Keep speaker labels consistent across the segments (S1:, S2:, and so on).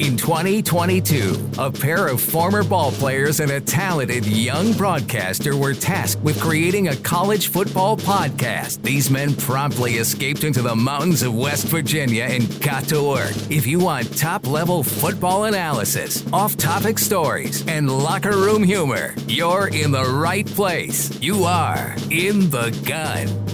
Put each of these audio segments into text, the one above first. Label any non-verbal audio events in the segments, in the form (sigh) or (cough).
S1: In 2022, a pair of former ball players and a talented young broadcaster were tasked with creating a college football podcast. These men promptly escaped into the mountains of West Virginia and got to work. If you want top level football analysis, off topic stories, and locker room humor, you're in the right place. You are in the gun.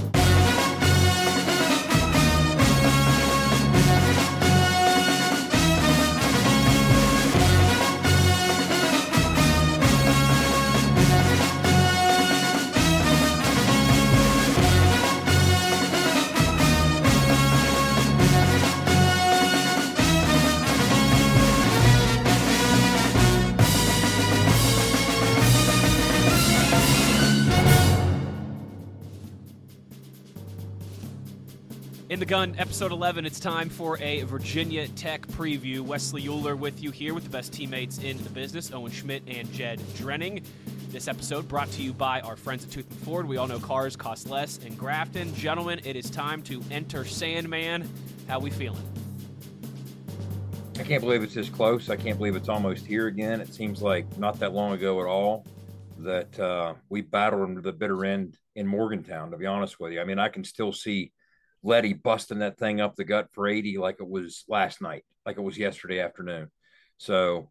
S2: Gun, episode 11, it's time for a Virginia Tech preview. Wesley Euler with you here with the best teammates in the business, Owen Schmidt and Jed Drenning. This episode brought to you by our friends at Toothman Ford. We all know cars cost less in Grafton. Gentlemen, it is time to enter Sandman. How we feeling?
S3: I can't believe it's this close. I can't believe it's almost here again. It seems like not that long ago at all that uh, we battled into the bitter end in Morgantown, to be honest with you. I mean, I can still see – Leddie busting that thing up the gut for 80 like it was last night, like it was yesterday afternoon. So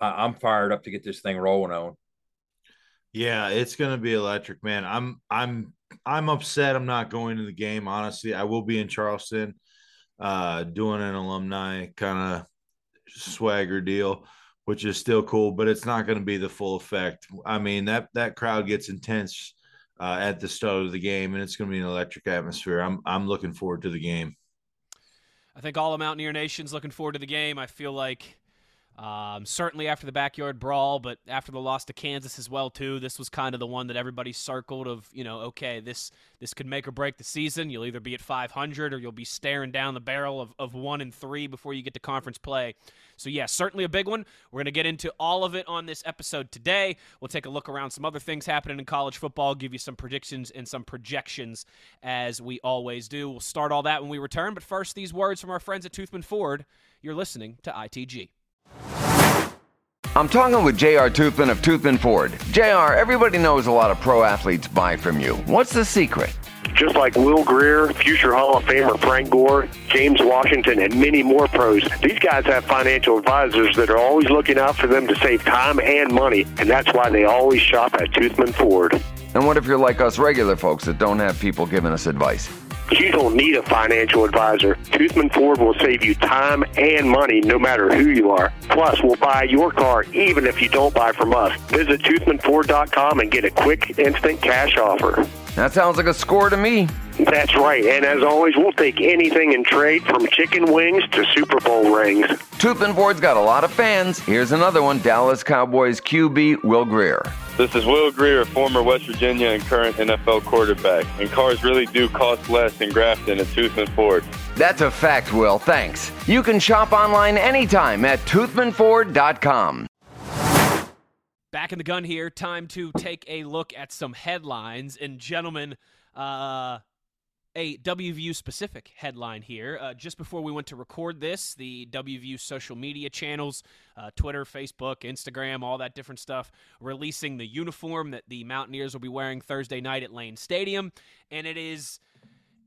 S3: I, am fired up to get this thing rolling on.
S4: Yeah, it's to be electric, man. I'm I'm I'm upset. I'm not going to the game. Honestly, I will be in Charleston, uh, doing an alumni kind of swagger deal, which is still cool, but it's not to be the full effect. I mean that that crowd gets intense uh, at the start of the game, and it's going to be an electric atmosphere. I'm I'm looking forward to the game.
S2: I think all of Mountaineer Nation's looking forward to the game. I feel like um, certainly after the backyard brawl, but after the loss to Kansas as well too. This was kind of the one that everybody circled of you know okay this this could make or break the season. You'll either be at 500 or you'll be staring down the barrel of, of one and three before you get to conference play. So, yeah, certainly a big one. We're to get into all of it on this episode today. We'll take a look around some other things happening in college football, give you some predictions and some projections as we always do. We'll start all that when we return. But first, these words from our friends at Toothman Ford. You're listening to ITG.
S5: I'm talking with J.R. Toothman of Toothman Ford. J.R., everybody knows a lot of pro athletes buy from you. What's the secret?
S6: just like Will Grier, future Hall of Famer Frank Gore, James Washington, and many more pros. These guys have financial advisors that are always looking out for them to save time and money, and that's why they always shop at Toothman Ford.
S5: And what if you're like us regular folks that don't have people giving us advice?
S6: You don't need a financial advisor. Toothman Ford will save you time and money no matter who you are. Plus, we'll buy your car even if you don't buy from us. Visit toothmanford.com and get a quick, instant cash offer.
S5: That sounds like a score to me.
S6: That's right. And as always, we'll take anything in trade from chicken wings to Super Bowl rings.
S5: Toothman Ford's got a lot of fans. Here's another one Dallas Cowboys QB Will Grier.
S7: This is Will Grier, former West Virginia and current NFL quarterback. And cars really do cost less in Grafton at Toothman Ford.
S5: That's a fact, Will. Thanks. You can shop online anytime at toothmanford.com.
S2: Back in the gun here. Time to take a look at some headlines. And, gentlemen, uh, a WVU specific headline here. Uh, just before we went to record this, the WVU social media channels, uh, Twitter, Facebook, Instagram, all that different stuff, releasing the uniform that the Mountaineers will be wearing Thursday night at Lane Stadium. And it is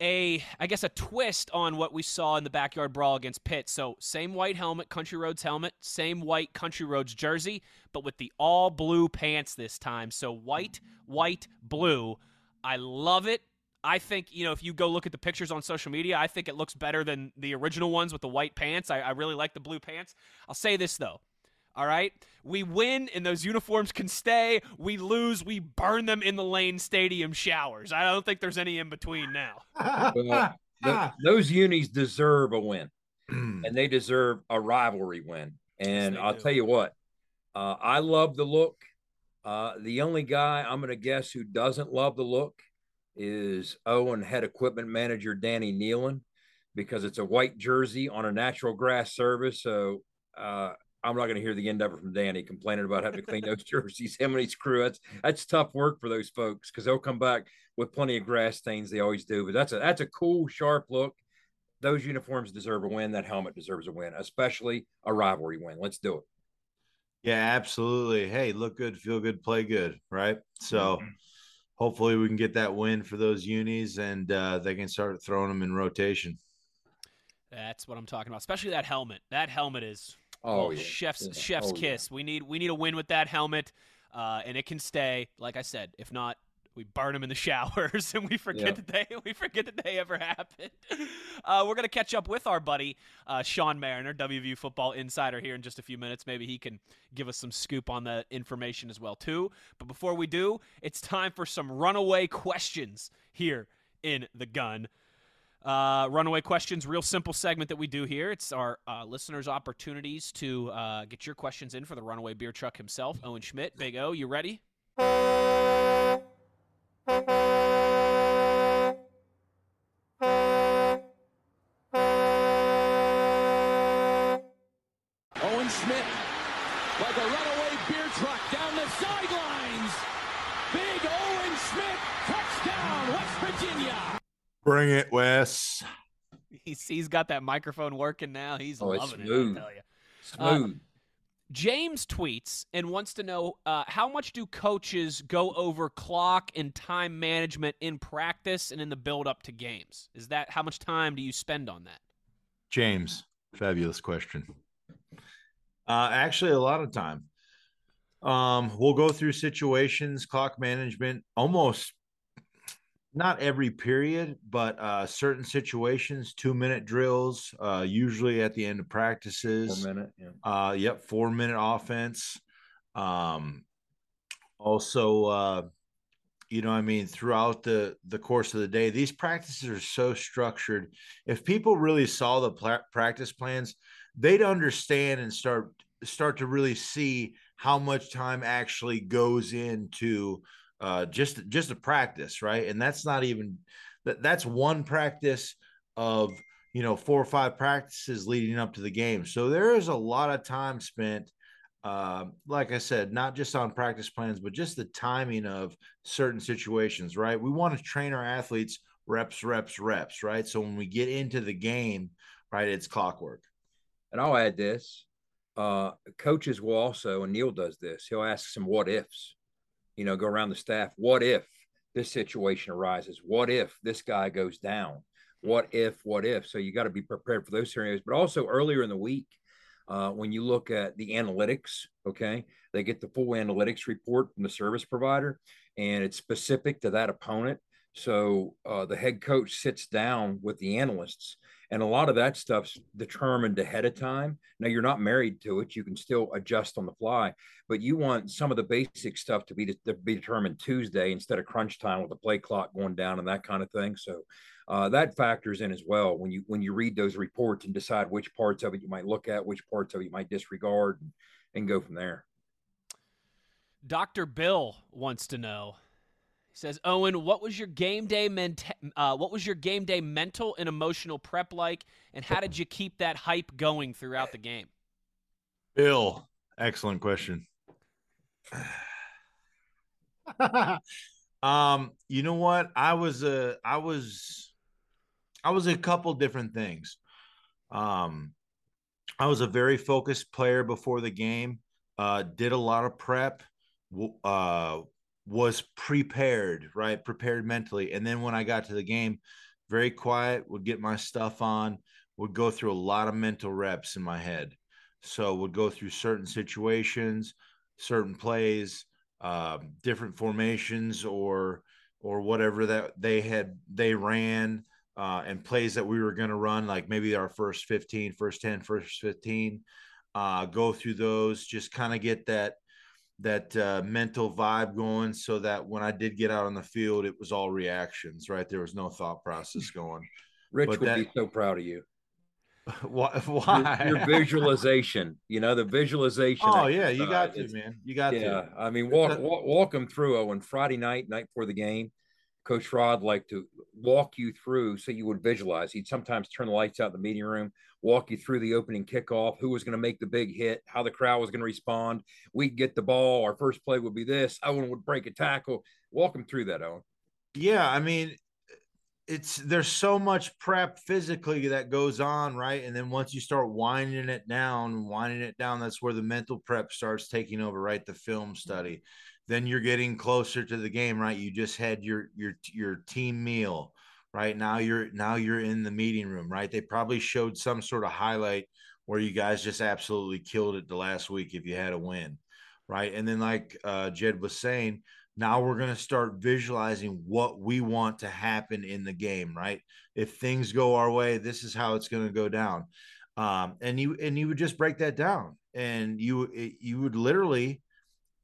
S2: a, I guess, a twist on what we saw in the backyard brawl against Pitt. So, same white helmet, Country Roads helmet, same white Country Roads jersey, but with the all blue pants this time. So, white, white, blue. I love it. I think, you know, if you go look at the pictures on social media, I think it looks better than the original ones with the white pants. I, I really like the blue pants. I'll say this, though. All right. We win and those uniforms can stay. We lose, we burn them in the Lane Stadium showers. I don't think there's any in between now. (laughs)
S3: well, the, those unis deserve a win (clears throat) and they deserve a rivalry win. And yes, I'll do. tell you what, uh, I love the look. Uh, the only guy I'm going to guess who doesn't love the look is Owen head equipment manager Danny Nealon because it's a white jersey on a natural grass service. So uh, I'm not going to hear the end of it from Danny complaining about having to clean those (laughs) jerseys. Him and his crew. That's that's tough work for those folks because they'll come back with plenty of grass stains. They always do. But that's a that's a cool, sharp look. those uniforms deserve a win. That helmet deserves a win, especially a rivalry win. Let's do it.
S4: Yeah, absolutely. Hey, look good, feel good, play good, right? So mm-hmm. Hopefully we can get that win for those unis and uh, they can start throwing them in rotation.
S2: That's what I'm talking about. Especially that helmet. That helmet is
S3: oh, oh yeah.
S2: chef's
S3: yeah.
S2: chef's
S3: oh,
S2: kiss.
S3: Yeah.
S2: We need we need a win with that helmet, uh, and it can stay. Like I said, if not, we burn them in the showers (laughs) and we forget yeah. that they we forget that they ever happened. Uh, we're gonna catch up with our buddy uh, Sean Mariner, WVU football insider, here in just a few minutes. Maybe he can give us some scoop on the information as well too. But before we do, it's time for some runaway questions here in the gun. Uh, runaway questions, real simple segment that we do here. It's our uh, listeners' opportunities to uh, get your questions in for the runaway beer truck himself, Owen Schmidt. Big O, you ready? Owen
S8: Schmidt, like a runaway beer truck down the sidelines. Big Owen Schmidt, touchdown, West Virginia.
S4: Bring it, Wes.
S2: He's he's got that microphone working now. He's
S3: oh,
S2: loving
S3: it. Smooth.
S2: I tell you.
S3: Smooth. Uh,
S2: James tweets and wants to know uh, how much do coaches go over clock and time management in practice and in the build up to games? Is that how much time do you spend on that?
S4: James, fabulous question. Uh, actually, a lot of time. Um, we'll go through situations, clock management, almost not every period, but uh, certain situations, two minute drills, uh, usually at the end of practices.
S3: Four minute, yeah.
S4: Uh, yep, four minute offense. Um, also, uh, you know, I mean, throughout the the course of the day, these practices are so structured. If people really saw the pl- practice plans, they'd understand and start start to really see how much time actually goes into uh, just just a practice, right? And that's not even that that's one practice of you know four or five practices leading up to the game. So there is a lot of time spent. Uh, like I said, not just on practice plans, but just the timing of certain situations, right? We want to train our athletes reps, reps, reps, right? So when we get into the game, right, it's clockwork.
S3: And I'll add this uh, coaches will also, and Neil does this, he'll ask some what ifs you know, go around the staff. What if this situation arises? What if this guy goes down? What if, what if? So you got to be prepared for those scenarios. But also earlier in the week, uh, when you look at the analytics, okay, they get the full analytics report from the service provider and it's specific to that opponent. So uh, the head coach sits down with the analysts and a lot of that stuff's determined ahead of time. Now you're not married to it; you can still adjust on the fly. But you want some of the basic stuff to be to be determined Tuesday instead of crunch time with the play clock going down and that kind of thing. So uh, that factors in as well when you when you read those reports and decide which parts of it you might look at, which parts of it you might disregard, and, and go from there.
S2: Dr. Bill wants to know he says, Owen, what was your game day uh, what was your game day mental and emotional prep like, and how did you keep that hype going throughout the game?
S4: Bill, excellent question. (sighs) um, you know what? I was a, I was, I was a couple different things. Um, I was a very focused player before the game. Uh, did a lot of prep. Uh, was prepared, right? Prepared mentally. And then when I got to the game, very quiet, would get my stuff on, would go through a lot of mental reps in my head. So would go through certain situations, certain plays, uh, different formations or or whatever that they had they ran uh, and plays that we were going to run, like maybe our first 15, first 10, first 15, uh, go through those, just kind of get that that uh, mental vibe going so that when I did get out on the field, it was all reactions, right? There was no thought process going.
S3: Rich but would that, be so proud of you. (laughs)
S4: Why? why?
S3: Your, your, (laughs) visualization, you know, the visualization.
S4: Oh, yeah, you got to, man. You got to.
S3: yeah,
S4: to.
S3: I mean, walk, walk, walk them through. Oh, and Friday night, night before the game, Coach Rod liked to walk you through so you would visualize. He'd sometimes turn the lights out in the meeting room, walk you through the opening kickoff, who was going to make the big hit, how the crowd was going to respond. We'd get the ball. Our first play would be this. Owen would break a tackle. Walk him through that, Owen.
S4: Yeah, I mean, it's there's so much prep physically that goes on, right? And then once you start winding it down, winding it down, that's where the mental prep starts taking over, right? The film mm-hmm. study. Then you're getting closer to the game, right? You just had your your your team meal, right? Now you're now you're in the meeting room, right? They probably showed some sort of highlight where you guys just absolutely killed it the last week if you had a win, right? And then like uh, Jed was saying, now we're going to start visualizing what we want to happen in the game right if things go our way this is how it's going to go down um, and you and you would just break that down and you you would literally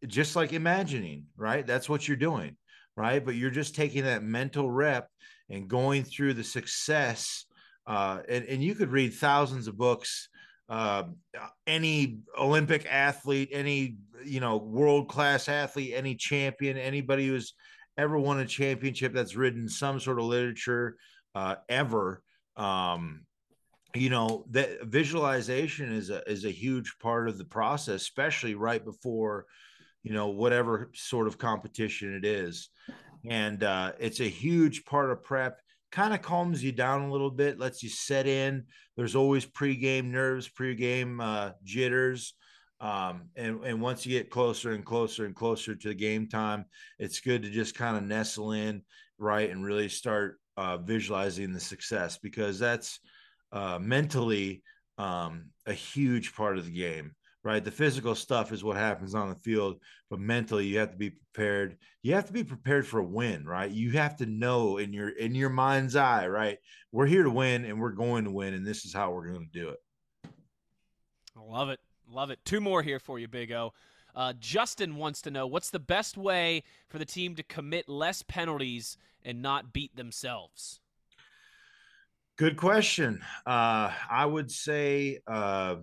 S4: just like imagining right that's what you're doing right but you're just taking that mental rep and going through the success uh, and, and you could read thousands of books uh, any Olympic athlete, any you know world class athlete, any champion, anybody who's ever won a championship that's written some sort of literature uh, ever. Um, you know that visualization is a is a huge part of the process, especially right before you know whatever sort of competition it is, and uh, it's a huge part of prep kind of calms you down a little bit, lets you set in. There's always pregame nerves, pregame uh, jitters. Um, and, and once you get closer and closer and closer to the game time, it's good to just kind of nestle in, right, and really start uh, visualizing the success because that's uh, mentally um, a huge part of the game right? The physical stuff is what happens on the field, but mentally you have to be prepared. You have to be prepared for a win, right? You have to know in your in your mind's eye, right? We're here to win and we're going to win and this is how we're going to do it.
S2: I love it. Love it. Two more here for you, Big O. Uh, Justin wants to know what's the best way for the team to commit less penalties and not beat themselves?
S4: Good question. Uh, I would say uh,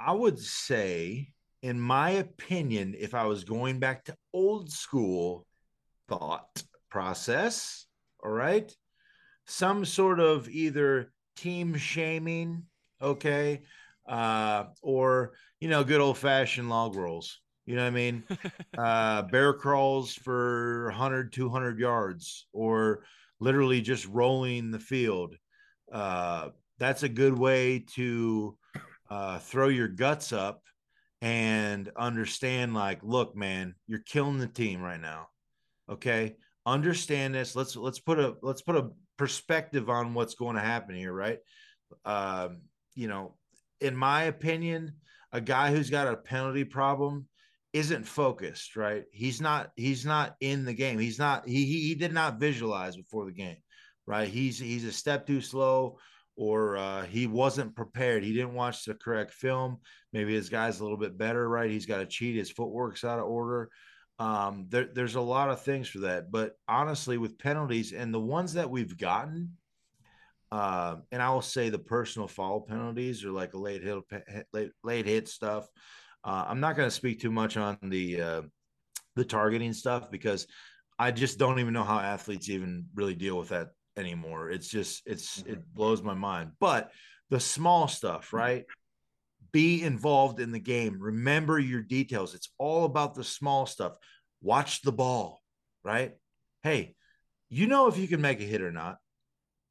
S4: I would say, in my opinion, if I was going back to old school thought process, all right, some sort of either team shaming, okay, uh, or you know, good old fashioned log rolls. You know what I mean? (laughs) uh, bear crawls for 100, 200 yards, or literally just rolling the field. Uh, that's a good way to uh, throw your guts up and understand like look man you're killing the team right now okay? Understand this. Let's let's put a let's put a perspective on what's going to happen here right? Um you know in my opinion a guy who's got a penalty problem isn't focused right? He's not he's not in the game. He's not he he, he did not visualize before the game right? He's he's a step too slow or uh, he wasn't prepared. He didn't watch the correct film. Maybe his guy's a little bit better, right? He's got to cheat. His footwork's out of order. Um, there, there's a lot of things for that. But honestly, with penalties and the ones that we've gotten, uh, and I will say the personal foul penalties or like a late hit, late, late hit stuff. Uh, I'm not going to speak too much on the uh, the targeting stuff because I just don't even know how athletes even really deal with that anymore. It's just it's it mm-hmm. blows my mind. But the small stuff, mm-hmm. right? Be involved in the game. Remember your details. It's all about the small stuff. Watch the ball, right? Hey, you know if you can make a hit or not.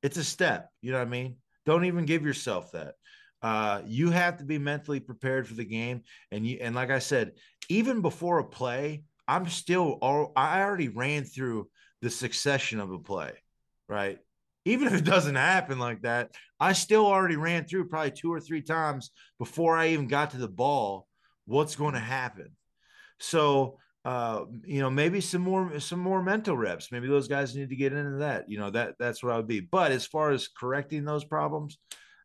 S4: It's a step. You know what I mean? Don't even give yourself that. Uh, you have to be mentally prepared for the game. And you and like I said, even before a play, I'm still all I already ran through the succession of a play right? Even if it doesn't happen like that, I still already ran through probably two or three times before I even got to the ball what's going to happen. So, uh, you know, maybe some more some more mental reps. Maybe those guys need to get into that. You know, that that's what I would be. But as far as correcting those problems,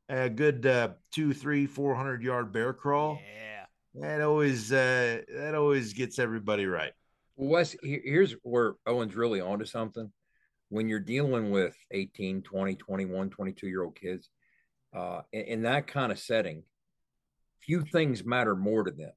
S4: a good uh, two, three, four hundred yard bear crawl.
S2: Yeah,
S4: that always uh, that always gets everybody right.
S3: Well, Wes, here's where Owen's really onto something when you're dealing with 18, 20, 21, 22 year old kids uh, in, in that kind of setting, few things matter more to them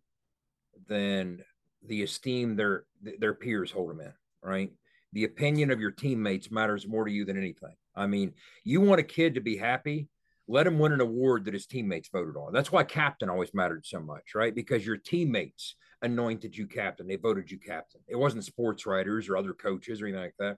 S3: than the esteem their their peers hold them in, right? The opinion of your teammates matters more to you than anything. I mean, you want a kid to be happy, let him win an award that his teammates voted on. That's why captain always mattered so much, right? Because your teammates anointed you captain, they voted you captain. It wasn't sports writers or other coaches or anything like that.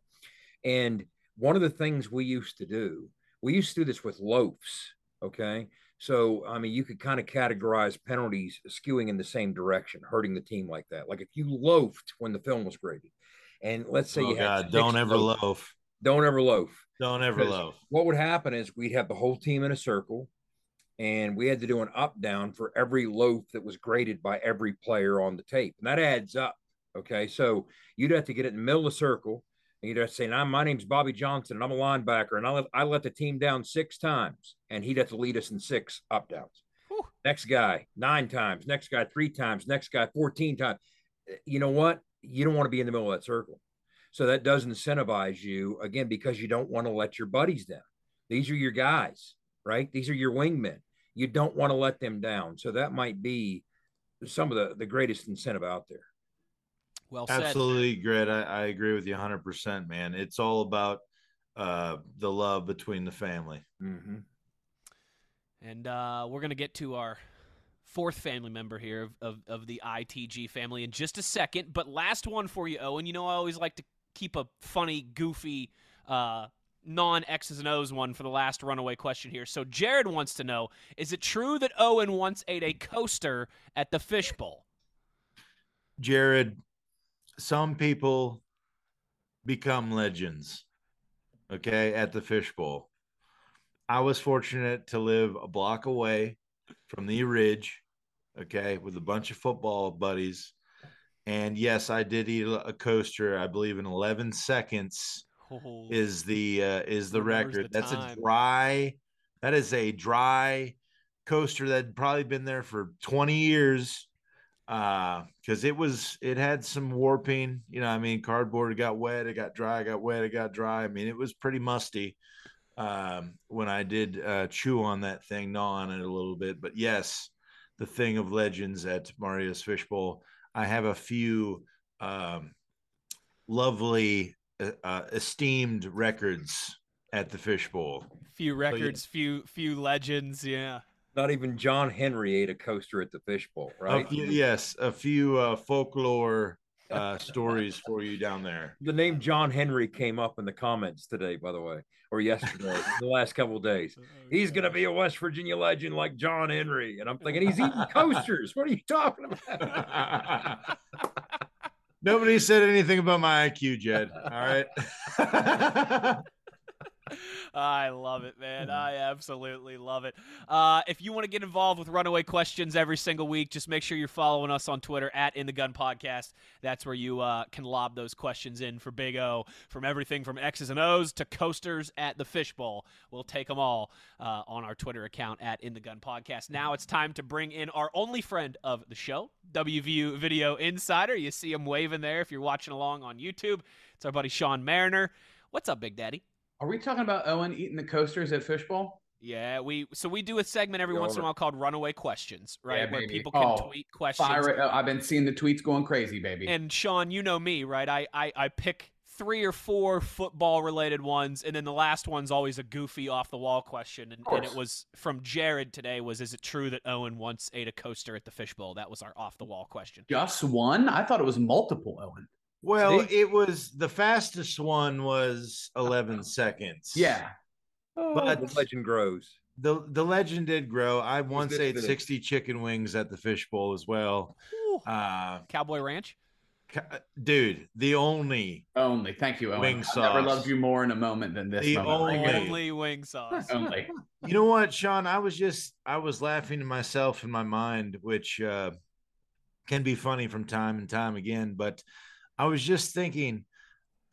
S3: And one of the things we used to do, we used to do this with loafs. Okay. So, I mean, you could kind of categorize penalties skewing in the same direction, hurting the team like that. Like if you loafed when the film was graded, and let's say
S4: oh,
S3: you
S4: God,
S3: had
S4: don't ever
S3: loaf,
S4: loaf.
S3: Don't ever loaf.
S4: Don't ever loaf.
S3: What would happen is we'd have the whole team in a circle, and we had to do an up down for every loaf that was graded by every player on the tape, and that adds up. Okay, so you'd have to get it in the middle of the circle, and you'd have to say, "Now my name's Bobby Johnson, and I'm a linebacker, and I let, I let the team down six times," and he'd have to lead us in six up downs. Next guy nine times, next guy three times, next guy fourteen times. Eh, you know what? You don't want to be in the middle of that circle. So that does incentivize you again because you don't want to let your buddies down. These are your guys, right? These are your wingmen. You don't want to let them down. So that might be some of the, the greatest incentive out there.
S2: Well said.
S4: Absolutely, Gret. I, I agree with you 100%, man. It's all about uh, the love between the family.
S3: Mm-hmm.
S2: And uh, we're going to get to our fourth family member here of, of, of, the ITG family in just a second. But last one for you, Owen. You know, I always like to keep a funny, goofy, uh, non X's and O's one for the last runaway question here. So Jared wants to know Is it true that Owen once ate a coaster at the fishbowl?
S4: Jared, some people become legends, okay, at the fishbowl. I was fortunate to live a block away from the Ridge, okay, with a bunch of football buddies. And yes, I did eat a coaster. I believe in 11 seconds oh, is the uh, is the record. The That's a dry. That is a dry coaster that had probably been there for 20 years because uh, it was it had some warping you know i mean cardboard got wet it got dry it got wet it got dry i mean it was pretty musty um, when I did uh, chew on that thing, gnaw on it a little bit. But yes, the thing of legends at Mario's Fishbowl. I have a few um, lovely, uh, uh, esteemed records at the Fishbowl.
S2: Few records, so, yeah. few few legends. Yeah.
S3: Not even John Henry ate a coaster at the Fishbowl, right?
S4: A few, yes, a few uh, folklore uh, stories for you down there.
S3: The name John Henry came up in the comments today, by the way, or yesterday, the last couple of days. (laughs) Oh, he's going to be a West Virginia legend like John Henry. And I'm thinking he's eating (laughs) coasters. What are you talking about? (laughs)
S4: Nobody said anything about my IQ, Jed. All right.
S2: I love it, man. I absolutely love it. Uh, if you want to get involved with runaway questions every single week, just make sure you're following us on Twitter at In the Gun Podcast. That's where you uh, can lob those questions in for Big O, from everything from X's and O's to coasters at the fishbowl. We'll take them all uh, on our Twitter account at In the Gun Podcast. Now it's time to bring in our only friend of the show, WVU Video Insider. You see him waving there if you're watching along on YouTube. It's our buddy Sean Mariner. What's up, Big Daddy?
S9: Are we talking about Owen eating the coasters at Fishbowl?
S2: Yeah, we so we do a segment every once in a while called Runaway Questions, right?
S9: Yeah,
S2: Where people can
S9: oh,
S2: tweet questions.
S9: Fire, I've been seeing the tweets going crazy, baby.
S2: And Sean, you know me, right? I I, I pick three or four football related ones, and then the last one's always a goofy off the wall question. And, and, it was from Jared today was is it true that Owen once ate a coaster at the fishbowl? That was our off the wall question.
S9: Just one? I thought it was multiple, Owen.
S4: Well, See? it was the fastest one was 11 seconds.
S9: Yeah.
S3: Oh, but the legend grows.
S4: The the legend did grow. I once ate 60 chicken wings at the fishbowl as well.
S2: Uh, Cowboy Ranch?
S4: Dude, the only
S9: only thank you, Owen. Wing sauce. I've never loved you more in a moment than this.
S4: The
S9: moment.
S4: only,
S2: only wing sauce. (laughs)
S9: only.
S4: You know what, Sean? I was just I was laughing to myself in my mind, which uh, can be funny from time and time again, but I was just thinking,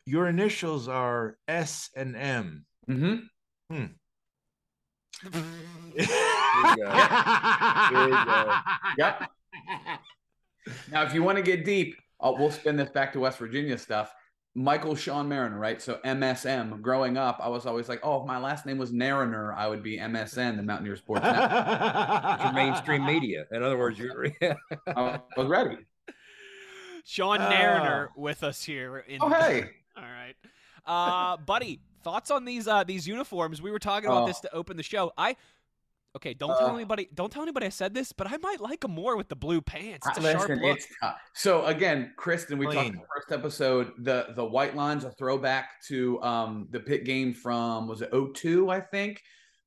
S4: your initials are S and M.
S9: Mm-hmm.
S4: Hmm.
S9: Yep. (laughs) Now, if you want to get deep, uh, we'll spin this back to West Virginia stuff. Michael Sean Mariner, right? So MSM. Growing up, I was always like, oh, if my last name was Nariner, I would be MSN, the Mountaineer Sports
S3: Network. your mainstream media. In other words, you're. (laughs)
S9: I was ready.
S2: Sean uh, Nariner with us here.
S9: In oh, hey. (laughs)
S2: All right. Uh, buddy, thoughts on these uh, these uniforms? We were talking about oh. this to open the show. I Okay, don't tell anybody. Don't tell anybody I said this, but I might like them more with the blue pants. It's a
S9: Listen,
S2: sharp look.
S9: it's tough. So again, Kristen, we talked
S4: Clean.
S9: in the first episode. The the white lines a throwback to um the Pitt game from was it 02, I think.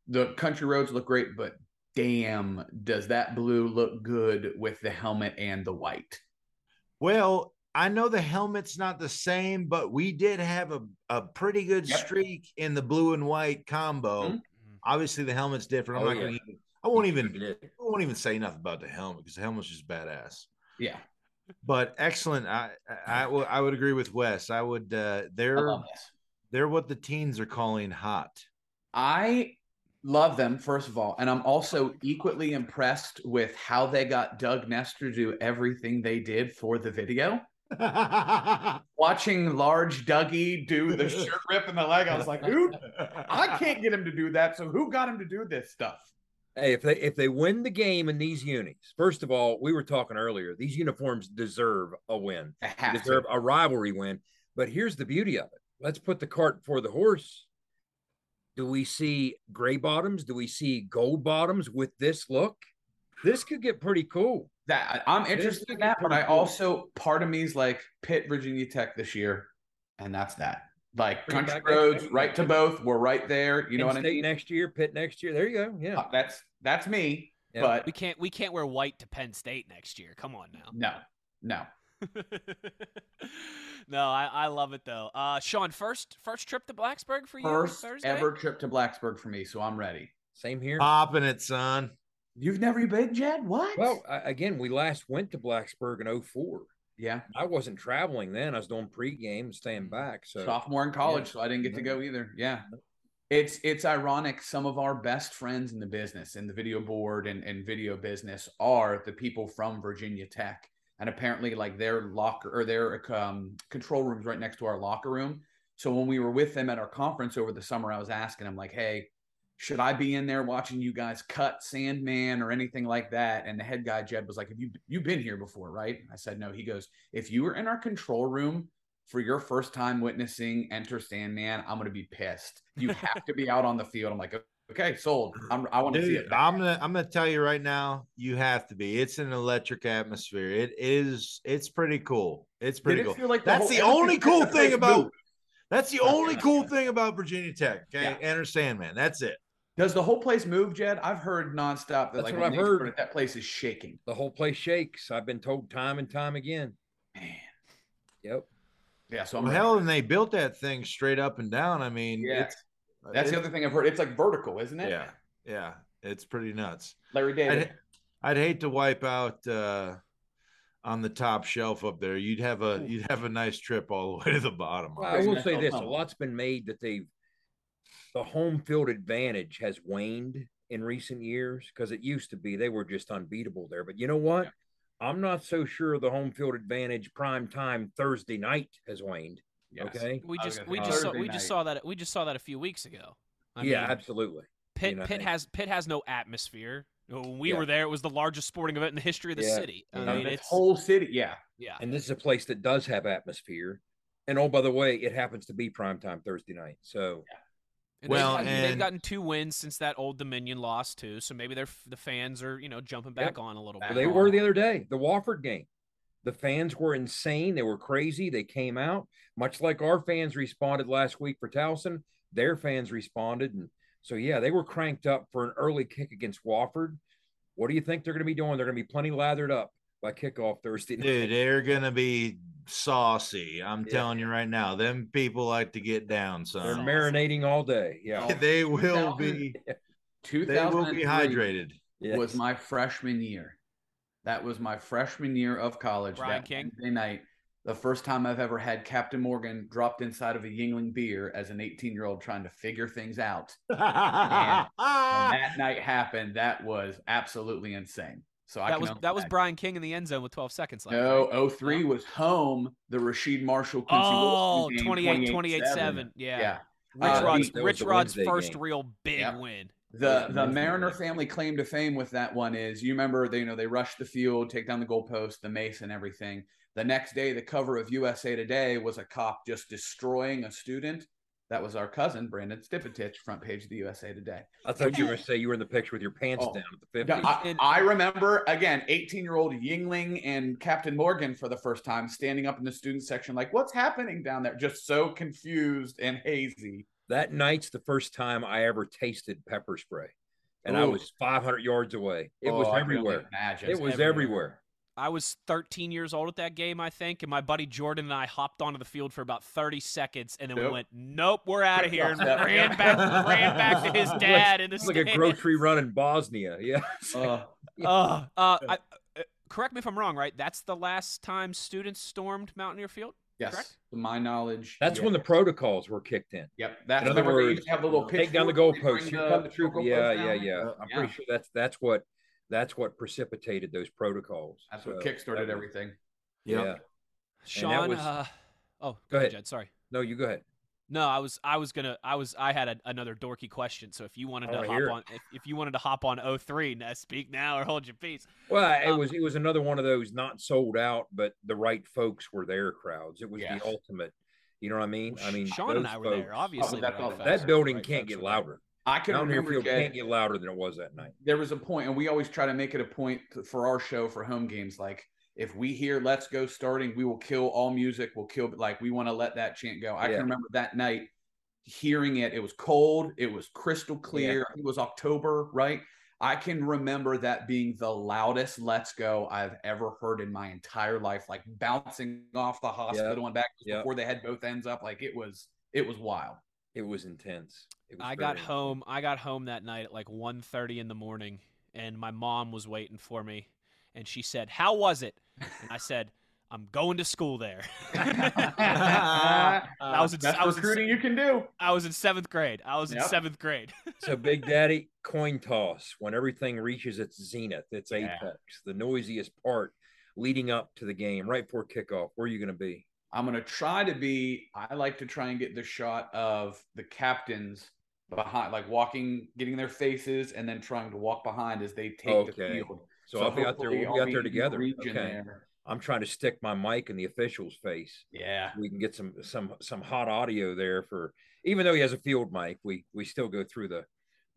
S9: The country roads look great, but damn, does that blue look good with the helmet and the white?
S4: Well, I know the helmet's not the same, but we did have a, a pretty good
S9: Yep.
S4: streak in the blue and white combo.
S9: Mhm.
S4: Obviously, the helmet's different. I'm
S3: Oh,
S4: not gonna even, I won't even I won't even say nothing about the helmet because the helmet's just badass.
S9: Yeah,
S4: But excellent. I I, I would I would agree with Wes. I would uh they're they're what the teens are calling hot.
S9: I love them, first of all. And I'm also equally impressed with how they got Doug Nester to do everything they did for the video. (laughs) Watching large Dougie do the shirt rip in the leg, I was like, who? I can't get him to do that. So who got him to do this stuff?
S3: Hey, if they if they win the game in these unis, first of all, we were talking earlier. These uniforms deserve a win.
S9: They to.
S3: deserve a rivalry win. But here's the beauty of it. Let's put the cart before the horse. Do we see gray bottoms? Do we see gold bottoms with this look? This could get pretty cool.
S9: That I'm interested in that, but I
S3: cool.
S9: also part of me is like Pitt, Virginia Tech this year, and that's that. Like
S3: Bring
S9: country
S3: back next
S9: roads,
S3: year.
S9: right to both. We're right there. You know
S3: Penn
S9: what I mean?
S3: next year, Pitt next year. There you go. Yeah.
S9: Uh, That's that's me.
S3: Yeah.
S9: But
S2: We can't. We can't wear white to Penn State next year. Come on now.
S9: no, no. (laughs)
S2: no, I, I love it though. Uh, Sean, first first trip to Blacksburg for you
S9: First
S2: Thursday.
S9: ever trip to Blacksburg for me, so I'm ready.
S3: Same here.
S4: Popping it, son.
S9: You've never been, Jed? What?
S3: well, I, again, we last went to Blacksburg in 04.
S9: yeah,
S3: I wasn't traveling then. I was doing pregame and staying back. So
S9: sophomore in college,
S3: yeah.
S9: so I didn't get to go either. Yeah. It's it's ironic. Some of our best friends in the business, in the video board and, and video business, are the people from Virginia Tech, and apparently, like their locker or their um, control rooms right next to our locker room. So when we were with them at our conference over the summer, I was asking them like, "Hey, should I be in there watching you guys cut Sandman or anything like that?" And the head guy Jed was like, "Have you you've been here before, right?" I said, "No." He goes, "If you were in our control room." For your first time witnessing Enter Sandman, I'm gonna be pissed. You have to be out on the field. I'm like, okay, sold. I'm, I want to see
S4: Dude,
S9: it.
S4: I'm gonna I'm gonna tell you right now, you have to be. It's an electric atmosphere. It is it's pretty cool. It's pretty
S9: Did it
S4: cool.
S9: feel like the
S4: That's the only cool (laughs) thing about
S9: move.
S4: that's the only cool thing about Virginia Tech. Okay.
S9: Yeah.
S4: Enter Sandman. That's it.
S9: Does the whole place move, Jed? I've heard nonstop that
S3: That's
S9: like
S3: what I've heard.
S9: started, that place is shaking.
S3: the whole place shakes. I've been told time and time again.
S9: Man.
S3: Yep.
S9: Yeah, so I'm
S4: Well, hell, and they built that thing straight up and down. I mean,
S9: Yeah.
S4: it's
S9: That's
S4: it-
S9: the other thing I've heard. It's like vertical, isn't it?
S4: Yeah, yeah, it's pretty nuts.
S9: Larry David.
S4: I'd, I'd hate to wipe out uh, on the top shelf up there. You'd have a you'd have a nice trip all the way to the bottom.
S3: Well, I will say this: a lot's been made that they've the home field advantage has waned in recent years because it used to be they were just unbeatable there. But you know what? I'm not so sure the home field advantage prime time Thursday night has waned.
S9: Yes.
S3: Okay.
S2: We just we
S9: say
S2: just saw,
S9: Thursday
S2: we just saw that we just saw that a few weeks ago. I
S3: yeah,
S2: mean,
S3: absolutely.
S2: Pitt
S3: know,
S2: Pitt has Pitt has no atmosphere. Uh, when we
S3: Yeah.
S2: were there, it was the largest sporting event in the history of the
S3: Yeah.
S2: city. I
S3: Yeah.
S2: mean,
S9: this
S2: it's
S9: whole city. Yeah.
S2: yeah.
S3: And this is a place that does have atmosphere. And oh, by the way, it happens to be prime time Thursday night. So
S2: And
S4: Well,
S2: they've, gotten, they've gotten two wins since that old Dominion loss too. So maybe they're the fans are you know jumping back on a little
S9: Back
S2: bit.
S3: they were the other day, the Wofford game. The fans were insane. They were crazy. They came out, much like our fans responded last week for Towson. Their fans responded. And so, yeah, they were cranked up for an early kick against Wofford. What do you think they're going to be doing? They're going to be plenty lathered up by kickoff Thursday night.
S4: Dude, they're gonna be saucy. I'm
S3: Yeah.
S4: telling you right now. Them people like to get down,
S3: So
S4: They're
S3: marinating all day. Yeah. (laughs)
S4: they will be. They will be hydrated.
S3: Yes.
S9: was my freshman year. That was my freshman year of college.
S2: Brian
S9: that
S2: King?
S9: Wednesday night. The first time I've ever had Captain Morgan dropped inside of a Yuengling beer as an 18 year old trying to figure things out. (laughs) When that night happened, that was absolutely insane. So I
S2: That
S9: can
S2: was that was. Brian King in the end zone with 12 seconds left. right?
S9: No, 03 was home. The Rasheed Marshall Quincy
S2: Oh,
S9: Wilson game,
S2: 28 28
S9: 28-7.
S2: 7. Yeah.
S9: Yeah.
S2: Rich
S9: Uh,
S2: Rod's Rich Rod's first
S3: game.
S2: real big
S9: Yep.
S2: win.
S9: The
S3: Yeah,
S9: the Mariner family claim to fame with that one is you remember they you know they rush the field, take down the goalpost, the mace, and everything. The next day, the cover of USA Today was a cop just destroying a student. That was our cousin Brandon Stipetich, front page of the USA Today.
S3: I thought you were going to say you were in the picture with your pants
S9: Oh.
S3: down at the
S9: Yeah,
S3: 50s.
S9: I, I remember again, 18 year old Yuengling and Captain Morgan for the first time standing up in the student section, like, what's happening down there? Just so confused and hazy.
S3: That night's the first time I ever tasted pepper spray, and I was 500 yards away. It was
S9: Oh, I can only
S3: everywhere.
S9: imagine.
S3: It was
S2: everywhere.
S3: everywhere.
S2: I was 13 years old at that game, I think, and my buddy Jordan and I hopped onto the field for about 30 seconds, and then we went, "Nope, we're out of here," and (laughs)
S9: Yep.
S2: ran back, ran back to his (laughs) dad in the
S3: It's like a grocery run in Bosnia. (laughs) Yeah.
S9: Uh,
S2: Uh, uh, I, uh, correct me if I'm wrong, right? That's the last time students stormed Mountaineer Field.
S9: Yes,
S2: Correct?
S9: to my knowledge.
S3: That's
S9: yeah.
S3: when the protocols were kicked in.
S9: Yep, that's
S3: In other words,
S9: have the little
S3: Take down the
S9: pitchfork where you
S3: goalposts.
S9: bring
S3: Here come the troop.
S9: goalposts
S3: Yeah, yeah, yeah. I'm pretty sure that's that's what that's what precipitated those protocols.
S9: That's what kickstarted
S3: that was-
S9: everything.
S4: Yep.
S3: Yeah.
S2: Sean,
S3: was-
S2: uh, oh,
S3: Go ahead.
S2: Jed. Sorry.
S3: No, you go ahead.
S2: No, I was, I was gonna, I was, I had a, another dorky question. So if you wanted to
S3: wanna
S2: hop on, if, if you wanted to hop on 03, now speak now or hold your peace.
S3: Well, it
S2: Um,
S3: was it was another one of those not sold out, but the right folks were there crowds. It was
S9: Yeah.
S3: the ultimate. You know what I mean? I mean,
S2: Sean and I were there. Obviously,
S9: that's
S2: the
S9: that
S3: that building
S2: right
S3: can't get louder.
S9: I can
S3: Mountaineer
S9: remember
S3: Field
S9: Jed,
S3: can't get louder than it was that night.
S9: there was a point, and we always try to make it a point for our show for home games. Like, if we hear "Let's Go" starting, we will kill all music. We'll kill like we want to let that chant go. I
S3: Yeah.
S9: can remember that night hearing it. It was cold. It was crystal clear. It was October, right? I can remember that being the loudest "Let's Go" I've ever heard in my entire life, like bouncing off the hospital and back
S3: Yep.
S9: before they had both ends up. Like it was, it was wild.
S3: It was intense. It was
S2: I got
S3: intense.
S2: home. I got home that night at like 1.30 in the morning, and my mom was waiting for me, and she said, "How was it?" And I said, "I'm going to school there." (laughs) (laughs) I was in,
S9: Best
S2: I was in,
S9: you can do.
S2: I was in seventh grade. I was in seventh grade. (laughs)
S3: So, Big Daddy, coin toss when everything reaches its zenith, its
S9: Yeah.
S3: apex, the noisiest part leading up to the game, right before kickoff. Where are you going to be?
S9: I'm gonna try to be. I like to try and get the shot of the captains behind, like walking, getting their faces, and then trying to walk behind as they take the field.
S3: So, I'll be out there. We'll be
S9: I'll
S3: out there together. Okay.
S9: there.
S3: I'm trying to stick my mic in the official's face.
S9: Yeah.
S3: we can get some some some hot audio there for even though he has a field mic we we still go through the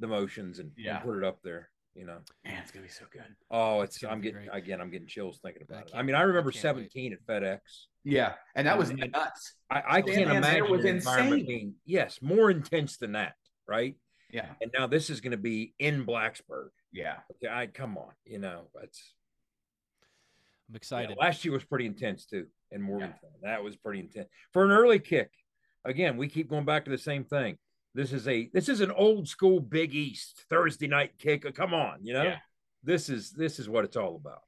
S3: the motions and, and
S9: Yeah.
S3: put it up there you know
S9: Man, it's gonna be so good.
S3: oh it's
S2: gonna
S3: i'm getting
S2: great.
S3: again i'm getting chills thinking
S2: I
S3: about it i mean i
S2: I
S3: remember
S2: wait.
S3: 17 at fedex
S9: Yeah, and that was
S3: And-
S9: nuts.
S3: i i can't imagine
S9: was
S3: the environment
S9: insane.
S3: being yes more intense than that right
S9: Yeah,
S3: and now this is going to be in blacksburg
S9: yeah.
S3: okay i come on you know that's
S2: I'm
S3: yeah,
S2: excited.
S3: last year was pretty intense too in Morgantown. That was pretty intense for an early kick. Again, we keep going back to the same thing. This is a this is an old school Big East Thursday night kick. Come on, you know.
S9: Yeah.
S3: This is this is what it's all about.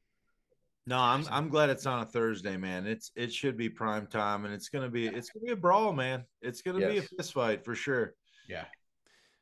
S4: No, I'm I'm glad it's on a Thursday, man. It's it should be prime time, and it's gonna be it's gonna be a brawl, man. It's gonna be a fist fight for sure.
S9: Yeah.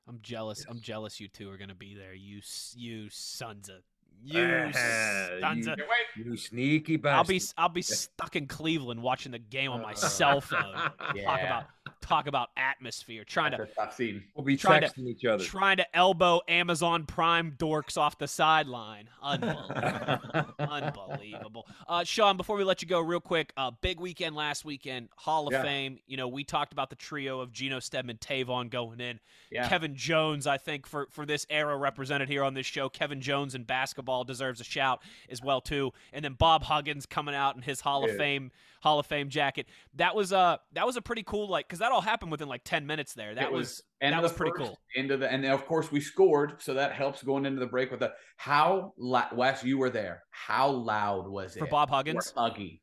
S2: I'm jealous. I'm jealous. You two are gonna be there. You, you sons of, you
S3: Ah,
S2: sons
S3: you-
S2: of.
S3: You sneaky
S2: I'll be. I'll be stuck in Cleveland watching the game on my cell phone. (laughs) Talk about talk about atmosphere. Trying to
S9: That's a tough scene.
S3: we'll be
S2: trying to-
S3: texting each other.
S2: trying to elbow Amazon Prime dorks off the sideline. Unbelievable. (laughs) Unbelievable. Uh, Sean, before we let you go, real quick, uh, big weekend last weekend, Hall of
S9: Yeah.
S2: Fame. You know, we talked about the trio of Geno Stedman, Tavon going in.
S9: Yeah.
S2: Kevin Jones, I think, for, for this era represented here on this show. Kevin Jones in basketball deserves a shout as well too. And then Bob Huggins coming out in his Hall of Fame Hall of Fame jacket. That was uh that was a pretty cool like because that all happened within like ten minutes there. That
S9: It
S2: was,
S9: end
S2: that was pretty cool.
S9: Into the and of course we scored, so that helps going into the break with the how la- Wes, you were there. How loud was it
S2: For Bob Huggins?
S9: Huggy.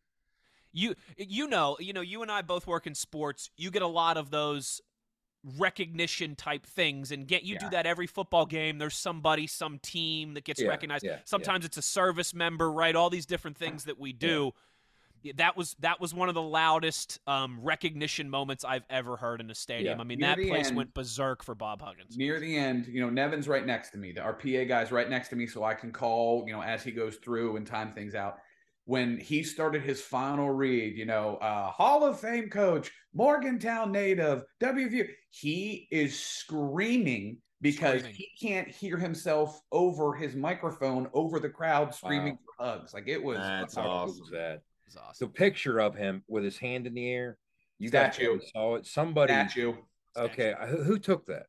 S2: You you know you know you and I both work in sports. You get a lot of those recognition type things and get you do that every football game there's somebody some team that gets
S3: Yeah,
S2: recognized
S3: yeah, yeah.
S2: sometimes it's a service member right all these different things that we do Yeah, that was that was one of the loudest um, recognition moments I've ever heard in a stadium.
S3: Yeah.
S2: I mean
S9: Near
S2: that place
S9: end-
S2: went berserk for Bob Huggins.
S9: near the end, you know, Nevin's right next to me. The- Our PA guy's right next to me, so I can call, you know, as he goes through and time things out. When he started his final read, you know, uh, Hall of Fame coach, Morgantown native, WVU, he is screaming because
S2: Screaming.
S9: he can't hear himself over his microphone, over the crowd screaming
S3: Wow.
S9: for hugs. Like it was
S4: That's awesome.
S3: that?
S2: It was
S3: The picture of him with his hand in the air. You guys
S9: Statue.
S3: probably saw it. Somebody
S9: statue.
S3: Okay, who, who took that?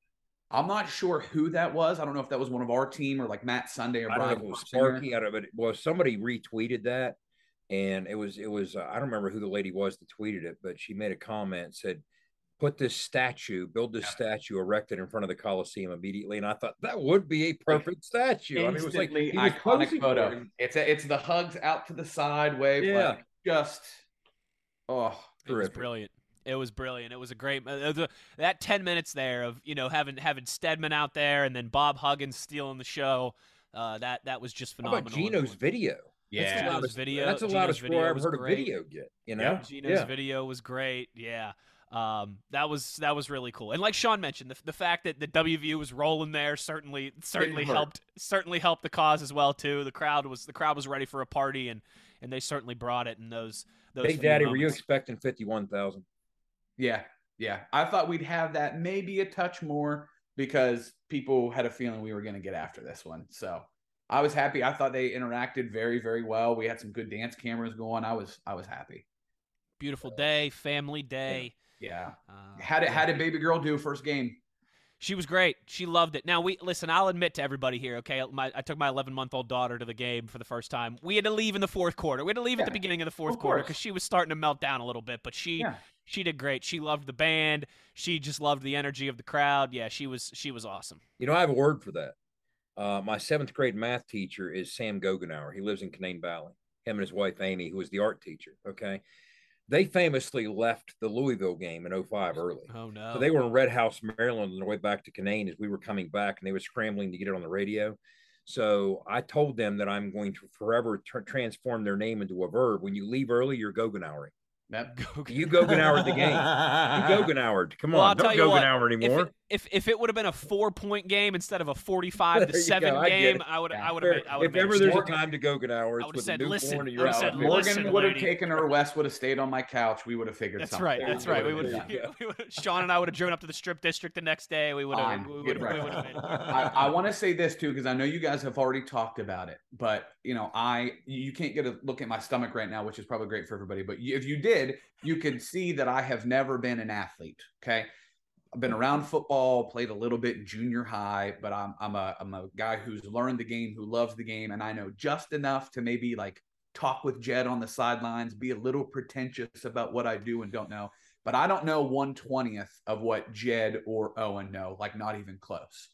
S9: I'm not sure who that was. I don't know if that was one of our team or like Matt Sunday or
S3: I don't know
S9: Brian.
S3: if it was Sparky. I don't, but well, somebody retweeted that, and it was it was uh, I don't remember who the lady was that tweeted it, but she made a comment said, "Put this statue, build this statue, erected in front of the Coliseum immediately." And I thought that would be a perfect statue. I mean, it was like
S9: Instantly
S3: was
S9: iconic photo.
S3: for.
S9: It's a, it's the hugs out to the side wave.
S3: Yeah.
S9: like, just oh,
S2: It was brilliant. It was brilliant. It was a great uh, the, that ten minutes there of you know having having Stedman out there and then Bob Huggins stealing the show. Uh, that that was just
S3: How
S2: phenomenal.
S3: about Gino's video?
S9: yeah.
S3: That's the
S2: Gino's
S3: loudest
S2: video-
S3: That's the
S2: Gino's
S3: loudest
S2: video
S3: score I've heard
S2: great.
S3: a video get. You know,
S9: Yeah.
S2: Gino's
S3: yeah.
S2: video was great. Yeah. Um, that was that was really cool. And like Sean mentioned, the, the fact that the WVU was rolling there certainly certainly helped certainly helped the cause as well too. The crowd was the crowd was ready for a party and and they certainly brought it in those those
S3: Big
S2: few
S3: Daddy, were you expecting fifty-one thousand?
S9: Yeah, yeah. I thought we'd have that maybe a touch more because people had a feeling we were going to get after this one. So I was happy. I thought they interacted very, very well. We had some good dance cameras going. I was, I was happy.
S2: beautiful day, family day.
S9: Yeah.
S2: Uh,
S9: How did how did baby girl do first game?
S2: She was great. She loved it. Now we listen. I'll admit to everybody here. Okay, my, I took my 11 month old daughter to the game for the first time. We had to leave in the fourth quarter. We had to leave at the beginning of the fourth
S9: of
S2: quarter because she was starting to melt down a little bit. But she
S9: Yeah.
S2: she did great. She loved the band. She just loved the energy of the crowd. Yeah, she was she was awesome.
S3: You know, I have a word for that. Uh, my seventh grade math teacher is Sam Gogenauer. He lives in Canaan Valley. Him and his wife Amy, who was the art teacher. Okay, they famously left the Louisville game in 05 early.
S2: Oh no.
S3: So they were in Red House, Maryland, on their way back to Canaan as we were coming back, and they were scrambling to get it on the radio. So I told them that I'm going to forever tr- transform their name into a verb. When you leave early, you're Gogenauering.
S9: That,
S3: You Gogenauered the game. (laughs) You Gogenauered. Come
S2: Well,
S3: on, don't Gogenauer
S2: if
S3: anymore.
S2: it, if if it would have been a four point game instead of a forty
S3: five to (laughs)
S2: seven.
S3: I
S2: game. I would
S9: Yeah.
S2: I would have I would
S3: if
S2: have
S3: ever there's a time to Gogenauer,
S2: I would've said, "Listen,"
S3: and
S2: I would've
S3: out
S2: said,
S3: there.
S9: Morgan would have taken her. Wes would have stayed on my couch. We would have figured something.
S2: That's
S9: something.
S2: right. That's right. We would
S3: Yeah. (laughs)
S2: have. Sean and I would have driven up to the strip district the next day. We would have.
S9: Fine.
S2: We would have.
S9: right.
S2: We would have made it.
S9: I, I want to say this too because I know you guys have already talked about it, but you know, I you can't get a look at my stomach right now, which is probably great for everybody. But if you did, you could see that I have never been an athlete. Okay, I've been around football, played a little bit in junior high, but I'm I'm a I'm a guy who's learned the game, who loves the game, and I know just enough to maybe like talk with Jed on the sidelines, be a little pretentious about what I do and don't know. But I don't know one twentieth of what Jed or Owen know, like not even close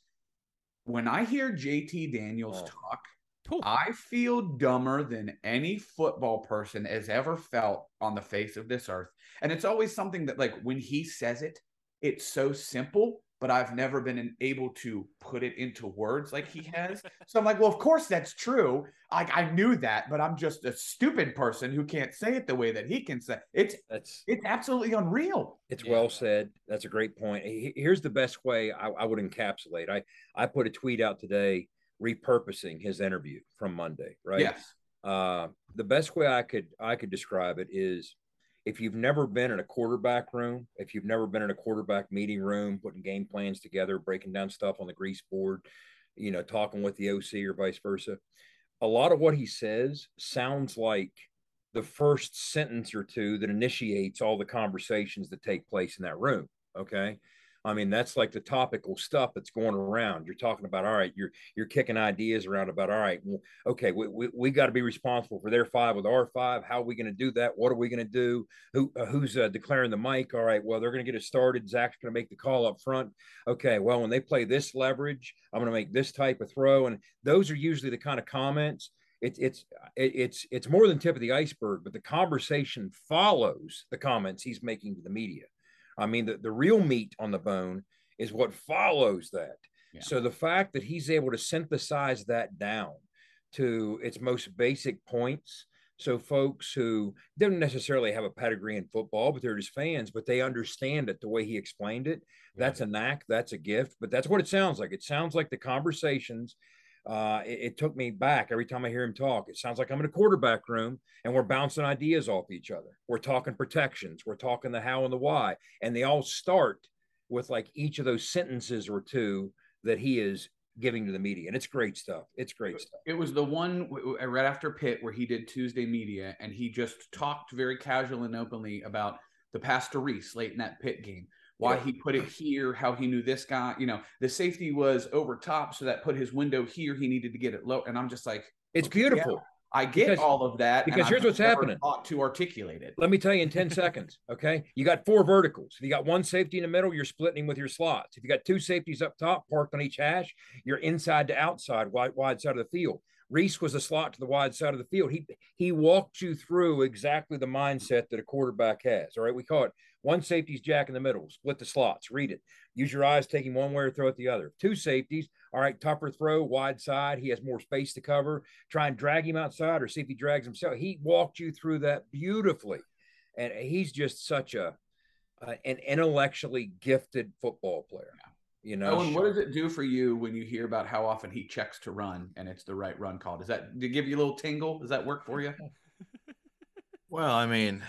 S9: when I hear JT Daniels
S3: Oh.
S9: talk,
S2: Whew.
S9: I feel dumber than any football person has ever felt on the face of this earth. And it's always something that, like, when he says it, it's so simple, but I've never been able to put it into words like he has. (laughs) so I'm like, well, of course that's true. Like, I knew that, but I'm just a stupid person who can't say it the way that he can say it's
S3: That's
S9: it's absolutely unreal.
S3: It's
S2: Yeah.
S3: well said. That's a great point. Here's the best way I, I would encapsulate. I I put a tweet out today repurposing his interview from Monday. Right.
S9: Yes.
S3: Uh, the best way I could I could describe it is if you've never been in a quarterback room, if you've never been in a quarterback meeting room, putting game plans together, breaking down stuff on the grease board, you know, talking with the OC or vice versa, a lot of what he says sounds like the first sentence or two that initiates all the conversations that take place in that room. Okay. I mean, that's like the topical stuff that's going around. You're talking about, all right, you're you're kicking ideas around about, all right, well, okay, we, we, we got to be responsible for their five with our five. How are we going to do that? What are we going to do? Who uh, who's uh, declaring the mic? All right, well, they're going to get it started. Zach's going to make the call up front. Okay, well, when they play this leverage, I'm going to make this type of throw, and those are usually the kind of comments. It, it's it, it's it's more than tip of the iceberg, but the conversation follows the comments he's making to the media. I mean, the, the real meat on the bone is what follows that.
S9: Yeah.
S3: So the fact that he's able to synthesize that down to its most basic points. So folks who don't necessarily have a pedigree in football, but they're just fans, but they understand it the way he explained it. That's a knack, that's a gift, but that's what it sounds like. It sounds like the conversations. Uh, it, it took me back every time I hear him talk. It sounds like I'm in a quarterback room and we're bouncing ideas off each other. We're talking protections, we're talking the how and the why, and they all start with like each of those sentences or two that he is giving to the media, and it's great stuff. It's great stuff.
S9: It was the one right after Pitt where he did Tuesday media and he just talked very casual and openly about the Pastor Reese late in that Pitt game. Why he put it here, how he knew this guy. You know, the safety was over top, so that put his window here. He needed to get it low, and I'm just like,
S3: it's beautiful.
S9: Yeah, I get
S3: Because-
S9: all of that
S3: because here's
S9: I've
S3: what's happening.
S9: thought to articulate it.
S3: Let me tell you in 10 (laughs) seconds. Okay. You got four verticals. If you got one safety in the middle, you're splitting with your slots. If you got two safeties up top parked on each hash, you're inside to outside, wide, wide side of the field. Reese was a slot to the wide side of the field. He he walked you through exactly the mindset that a quarterback has. All right. We call it one safety's jack in the middle, split the slots, read it. Use your eyes, take him one way or throw it the other. Two safeties, all right, tougher throw, wide side. He has more space to cover. Try and drag him outside or see if he drags himself. He walked you through that beautifully. And he's just such a uh, an intellectually gifted football player. You know,
S9: Owen, what does it do for you when you hear about how often he checks to run and it's the right run call? Does that do it give you a little tingle? Does that work for you? (laughs)
S4: Well, I mean,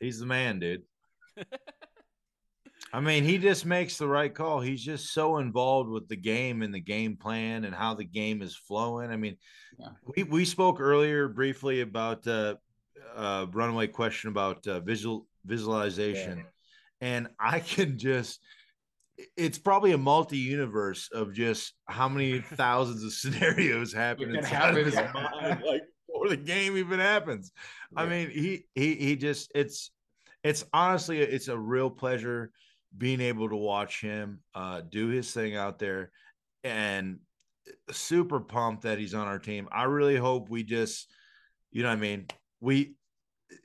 S4: he's the man, dude. (laughs) I mean, he just makes the right call. He's just so involved with the game and the game plan and how the game is flowing. I mean,
S9: Yeah.
S4: we we spoke earlier briefly about uh, uh, runaway question about uh, visual visualization, and I can just. It's probably a multi-universe of just how many thousands of (laughs) scenarios happen inside of his
S9: happen.
S4: mind, like before the game even happens. I mean, he he he just it's it's honestly it's a real pleasure being able to watch him uh, do his thing out there, and super pumped that he's on our team. I really hope we just, you know, what I mean, we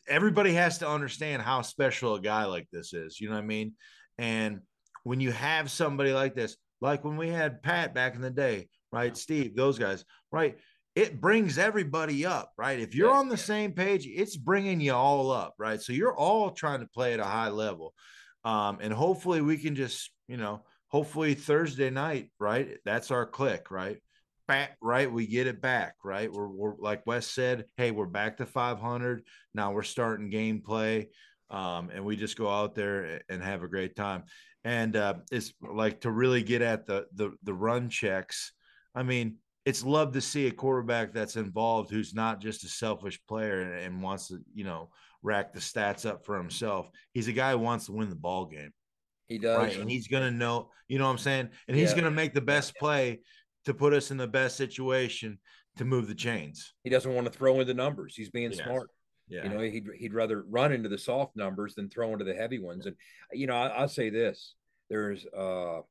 S4: everybody has to understand how special a guy like this is. You know what I mean? And when you have somebody like this, like when we had Pat back in the day, right? Steve, those guys, right? It brings everybody up, right? If you're on the same page, it's bringing you all up, right? So you're all trying to play at a high level. Um, and hopefully we can just, you know, hopefully Thursday night, right? That's our click, right? Back, right? We get it back, right? We're, we're like Wes said, hey, we're back to 500. Now we're starting gameplay. Um, and we just go out there and have a great time. And uh, it's like to really get at the the the run checks. I mean, it's love to see a quarterback that's involved who's not just a selfish player and, and wants to, you know, rack the stats up for himself. He's a guy who wants to win the ball game,
S3: he does?
S4: right? And he's gonna know, you know what I'm saying? And he's
S3: Yeah.
S4: gonna make the best play to put us in the best situation to move the chains.
S3: he doesn't want to throw in the numbers. He's being
S4: Yes.
S3: smart.
S4: Yeah.
S3: You know, he'd he'd rather run into the soft numbers than throw into the heavy ones. And you know, I, I'll say this: there's a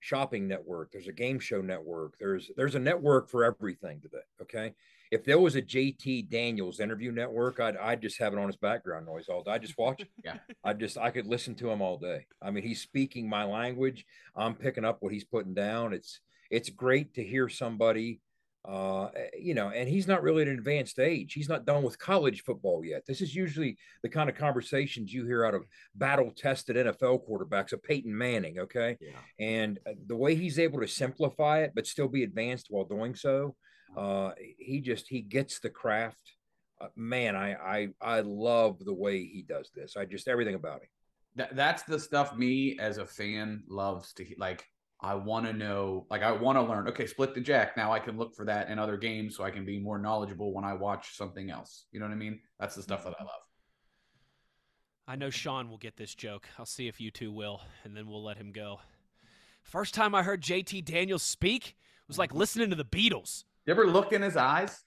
S3: shopping network, there's a game show network, there's there's a network for everything today. Okay, if there was a JT Daniels interview network, I'd I'd just have it on his background noise all day. I just watch it. (laughs)
S9: Yeah.
S3: I just I could listen to him all day. I mean, he's speaking my language. I'm picking up what he's putting down. It's it's great to hear somebody uh, you know, and he's not really at an advanced age. He's not done with college football yet. This is usually the kind of conversations you hear out of battle tested NFL quarterbacks, a Peyton Manning. Okay.
S4: Yeah.
S3: And uh, the way he's able to simplify it, but still be advanced while doing so, uh, he just, he gets the craft. Uh, man, I, I, I love the way he does this. I just, everything about him.
S9: That, that's the stuff me as a fan loves to like. I want to know, like, I want to learn. Okay, split the jack. Now I can look for that in other games, so I can be more knowledgeable when I watch something else. You know what I mean? That's the stuff that I mm-hmm. love.
S2: I know Sean will get this joke. I'll see if you two will, and then we'll let him go. First time I heard JT Daniels speak was like mm-hmm. listening to the Beatles.
S9: You ever look in his eyes?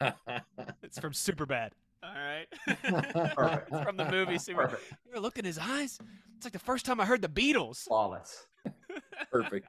S9: (laughs)
S2: It's from Superbad. All right. (laughs) It's from the movie Super.
S9: Perfect.
S2: You ever look in his eyes? It's like the first time I heard the Beatles.
S9: Flawless.
S3: Perfect.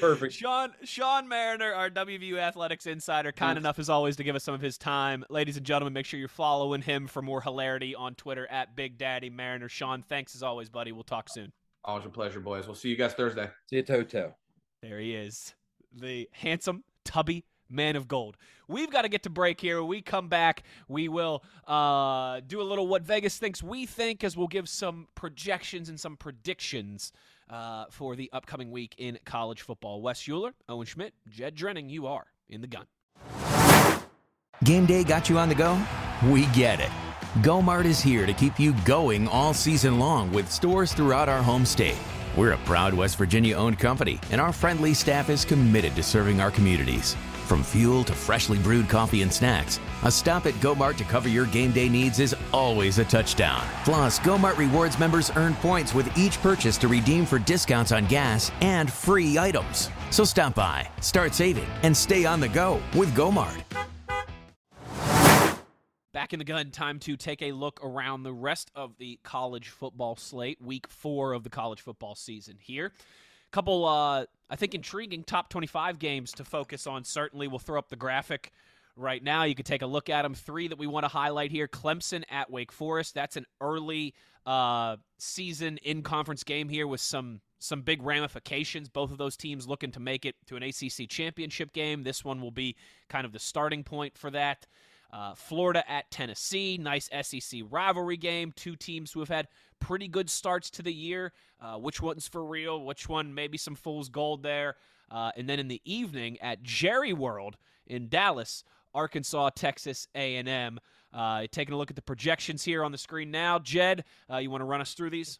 S3: Perfect.
S2: Sean Sean Mariner, our WVU Athletics insider, kind enough as always to give us some of his time. Ladies and gentlemen, make sure you're following him for more hilarity on Twitter at Big Daddy Mariner. Sean, thanks as always, buddy. We'll talk soon.
S9: Always a pleasure, boys. We'll see you guys Thursday.
S3: See you, Toto.
S2: There he is, the handsome, tubby man of gold. We've got to get to break here. When we come back, we will uh, do a little what Vegas thinks we think, as we'll give some projections and some predictions uh, for the upcoming week in college football. Wes Euler, Owen Schmidt, Jed Drenning, you are in the gun.
S1: Game day got you on the go? We get it. GoMart is here to keep you going all season long with stores throughout our home state. We're a proud West Virginia owned company, and our friendly staff is committed to serving our communities.
S10: From fuel to freshly brewed coffee and snacks, a stop at Gomart to cover your game day needs is always a touchdown. Plus, Gomart Rewards members earn points with each purchase to redeem for discounts on gas and free items. So stop by, start saving, and stay on the go with Gomart.
S2: Back in the gun, time to take a look around the rest of the college football slate, week four of the college football season here. Couple, uh, I think, intriguing top 25 games to focus on. Certainly, we'll throw up the graphic right now. You can take a look at them. Three that we want to highlight here Clemson at Wake Forest. That's an early uh, season in conference game here with some some big ramifications. Both of those teams looking to make it to an ACC championship game. This one will be kind of the starting point for that. Uh, Florida at Tennessee, nice SEC rivalry game. Two teams who have had pretty good starts to the year. Uh, which one's for real? Which one maybe some fool's gold there? Uh, and then in the evening at Jerry World in Dallas, Arkansas, Texas A&M. Uh, taking a look at the projections here on the screen now. Jed, uh, you want to run us through these?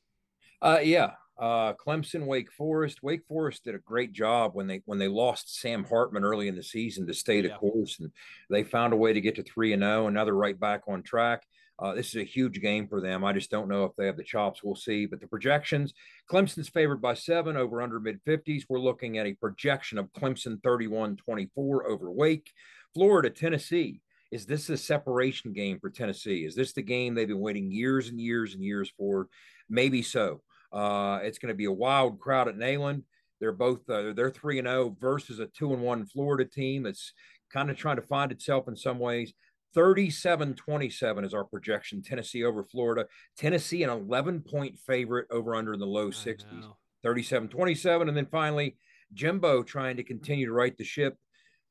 S3: Uh, yeah, uh, Clemson, Wake Forest. Wake Forest did a great job when they when they lost Sam Hartman early in the season to stay the yeah. course, and they found a way to get to three and zero. Oh, they're right back on track. Uh, this is a huge game for them. I just don't know if they have the chops. We'll see. But the projections Clemson's favored by seven over under mid 50s. We're looking at a projection of Clemson 31 24 over Wake. Florida, Tennessee. Is this a separation game for Tennessee? Is this the game they've been waiting years and years and years for? Maybe so. Uh, it's going to be a wild crowd at Neyland. They're both uh, they're three and zero oh versus a two and one Florida team that's kind of trying to find itself in some ways. 37 27 is our projection. Tennessee over Florida. Tennessee, an 11 point favorite over under in the low 60s. 37 27. And then finally, Jimbo trying to continue to right the ship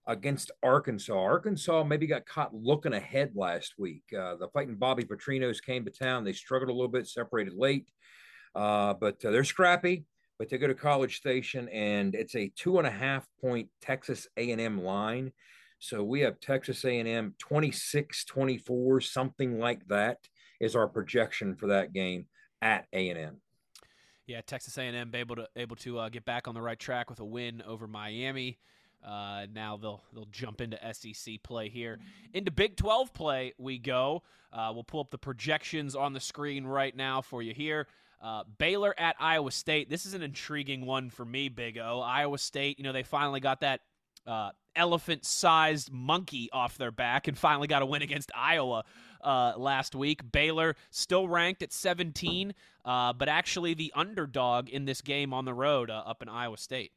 S3: against Arkansas. Arkansas maybe got caught looking ahead last week. Uh, the fighting Bobby Petrinos came to town. They struggled a little bit, separated late. Uh, but uh, they're scrappy. But they go to College Station, and it's a two and a half point Texas A&M line. So we have Texas A&M 26, 24, something like that is our projection for that game at A&M.
S2: Yeah, Texas A&M able to able to uh, get back on the right track with a win over Miami. Uh, now they'll they'll jump into SEC play here. Into Big 12 play we go. Uh, we'll pull up the projections on the screen right now for you here. Uh, Baylor at Iowa State. This is an intriguing one for me, Big O. Iowa State, you know, they finally got that uh, elephant sized monkey off their back and finally got a win against Iowa uh, last week. Baylor still ranked at 17, uh, but actually the underdog in this game on the road uh, up in Iowa State.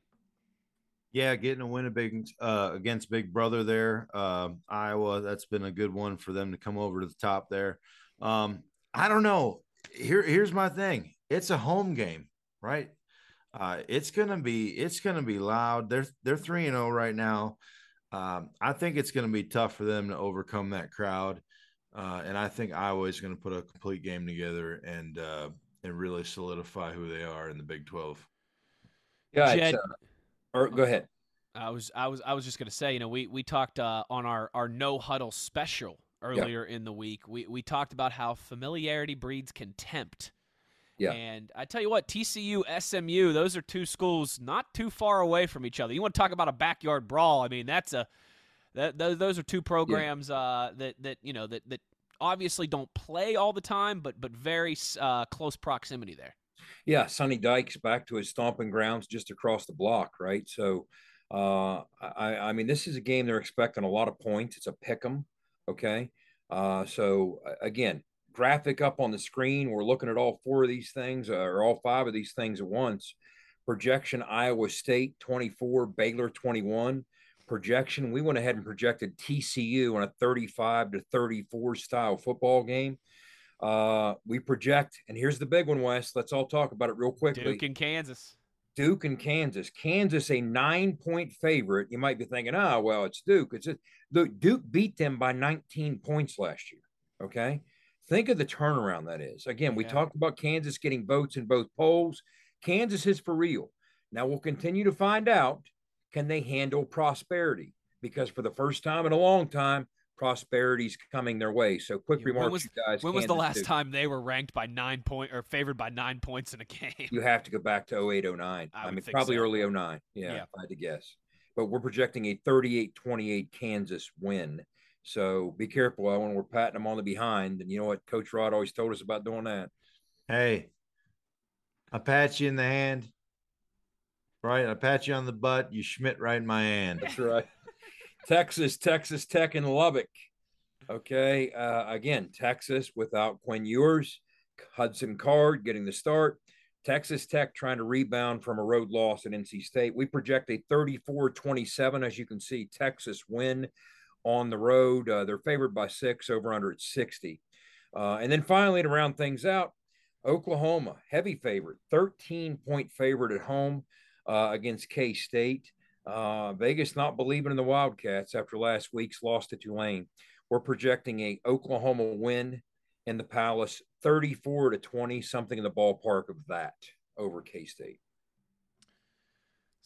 S4: Yeah, getting a win big, uh, against Big Brother there, um, Iowa. That's been a good one for them to come over to the top there. Um, I don't know. Here, here's my thing it's a home game, right? Uh, it's gonna be it's gonna be loud. They're they're three and zero oh right now. Um, I think it's gonna be tough for them to overcome that crowd, uh, and I think Iowa is gonna put a complete game together and uh, and really solidify who they are in the Big Twelve.
S3: Yeah, Jed, uh, or go ahead.
S2: I was I was I was just gonna say, you know, we we talked uh, on our our no huddle special earlier in the week. We we talked about how familiarity breeds contempt
S3: yeah.
S2: And I tell you what, TCU, SMU, those are two schools not too far away from each other. You want to talk about a backyard brawl? I mean, that's a that those, those are two programs yeah. uh, that that you know that that obviously don't play all the time, but but very uh, close proximity there.
S3: Yeah, Sonny Dykes back to his stomping grounds just across the block, right? So, uh, I, I mean, this is a game they're expecting a lot of points. It's a pick 'em, okay? Uh, so again, graphic up on the screen. We're looking at all four of these things uh, or all five of these things at once. Projection Iowa State 24, Baylor 21. Projection, we went ahead and projected TCU in a 35 to 34 style football game. Uh, we project, and here's the big one, Wes. Let's all talk about it real quickly.
S2: Duke and Kansas.
S3: Duke and Kansas. Kansas, a nine point favorite. You might be thinking, oh, well, it's Duke. It's Duke beat them by 19 points last year. Okay. Think of the turnaround that is. Again, we yeah. talked about Kansas getting votes in both polls. Kansas is for real. Now we'll continue to find out can they handle prosperity? Because for the first time in a long time, prosperity's coming their way. So quick yeah, remarks,
S2: was,
S3: you guys.
S2: When was the last time they were ranked by nine point or favored by nine points in a game?
S3: You have to go back to 08, 09. I, I mean, probably so. early 09. Yeah, yeah, if I had to guess. but we're projecting a 38 28 Kansas win. So be careful when we're patting them on the behind. And you know what Coach Rod always told us about doing that.
S4: Hey, I pat you in the hand, right? I pat you on the butt. You Schmidt right in my hand.
S3: That's right. Texas, Texas Tech, and Lubbock. Okay. Uh, again, Texas without Quinn Ewers, Hudson Card getting the start. Texas Tech trying to rebound from a road loss at NC State. We project a 34 27. As you can see, Texas win on the road. Uh, they're favored by six, over under at 60. Uh, and then finally, to round things out, Oklahoma, heavy favorite, 13 point favorite at home uh, against K State. Uh, Vegas not believing in the Wildcats after last week's loss to Tulane. We're projecting a Oklahoma win in the Palace, 34 to 20, something in the ballpark of that over K State.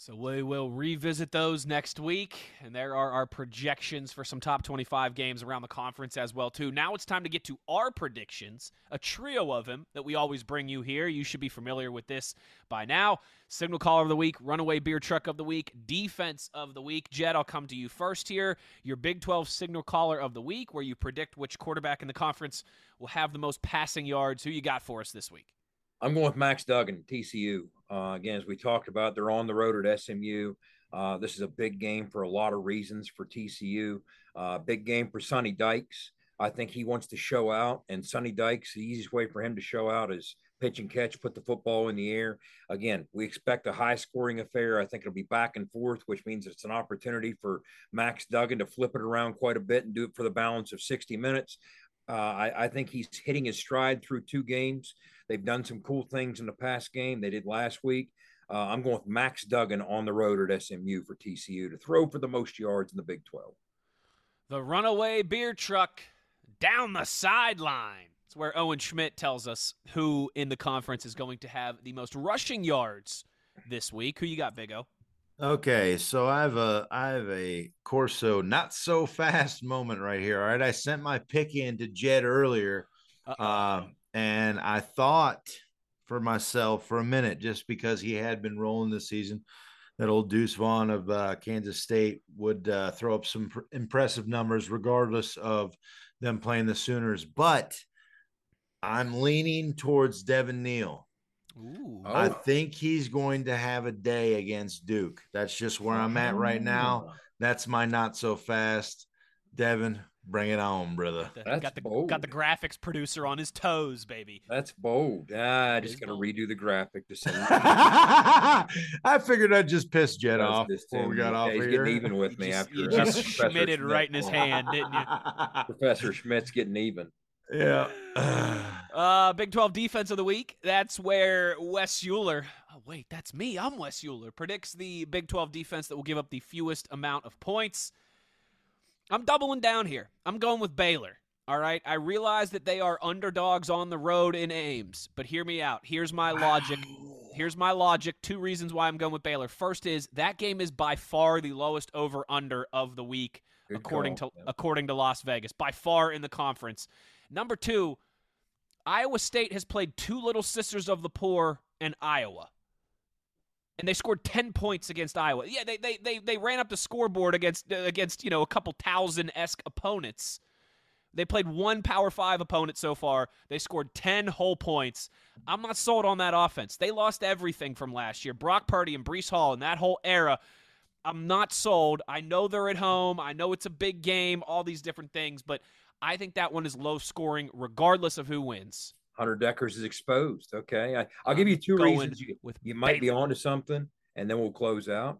S2: So we will revisit those next week, and there are our projections for some top 25 games around the conference as well too. Now it's time to get to our predictions, a trio of them that we always bring you here. You should be familiar with this by now. Signal caller of the week, runaway beer truck of the week, defense of the week. Jed, I'll come to you first here. Your Big 12 signal caller of the week, where you predict which quarterback in the conference will have the most passing yards. Who you got for us this week?
S3: I'm going with Max Duggan, TCU. Uh, again, as we talked about, they're on the road at SMU. Uh, this is a big game for a lot of reasons for TCU. Uh, big game for Sonny Dykes. I think he wants to show out, and Sonny Dykes, the easiest way for him to show out is pitch and catch, put the football in the air. Again, we expect a high scoring affair. I think it'll be back and forth, which means it's an opportunity for Max Duggan to flip it around quite a bit and do it for the balance of 60 minutes. Uh, I, I, think he's hitting his stride through two games. They've done some cool things in the past game. They did last week. Uh, I'm going with Max Duggan on the road at SMU for TCU to throw for the most yards in the Big 12.
S2: The runaway beer truck down the sideline. It's where Owen Schmidt tells us who in the conference is going to have the most rushing yards this week. Who you got, Big O?
S4: Okay, so I have a I have a Corso not so (laughs) fast moment right here. All right, I sent my pick in to Jed earlier, uh, and I thought for myself for a minute just because he had been rolling this season that old Deuce Vaughn of uh, Kansas State would uh, throw up some pr- impressive numbers regardless of them playing the Sooners, but I'm leaning towards Devin Neal.
S2: Ooh.
S4: I think he's going to have a day against Duke. That's just where I'm at right now. That's my not so fast. Devin, bring it on, brother.
S3: That's
S2: got the
S3: bold.
S2: got the graphics producer on his toes, baby.
S3: That's bold. Ah, I just got to redo the graphic to send. (laughs)
S4: I figured I'd just piss Jed off
S3: just
S4: before we got
S3: Yeah,
S4: off
S3: he's
S4: here.
S3: getting even with me
S2: You just,
S3: after
S2: you just
S3: Professor
S2: Schmitted right in his hand, didn't you? (laughs)
S3: Professor Schmidt's getting even.
S4: yeah. (sighs)
S2: Uh, Big 12 defense of the week. That's where Wes Euler. Oh, wait, that's me. I'm Wes Euler. Predicts the Big 12 defense that will give up the fewest amount of points. I'm doubling down here. I'm going with Baylor. All right. I realize that they are underdogs on the road in Ames, but hear me out. Here's my logic. Here's my logic. Two reasons why I'm going with Baylor. First is that game is by far the lowest over under of the week,
S3: Good
S2: according
S3: call.
S2: to according to Las Vegas, by far in the conference. Number two, Iowa State has played two little sisters of the poor and Iowa. And they scored 10 points against Iowa. Yeah, they they they, they ran up the scoreboard against uh, against, you know, a couple thousand-esque opponents. They played one Power 5 opponent so far. They scored 10 whole points. I'm not sold on that offense. They lost everything from last year. Brock Purdy and Breece Hall and that whole era. I'm not sold. I know they're at home. I know it's a big game, all these different things, but I think that one is low scoring regardless of who wins.
S3: Hunter Dekkers is exposed. Okay, I, I'll give you two reasons you,
S2: with
S3: you might be onto something, and then we'll close out.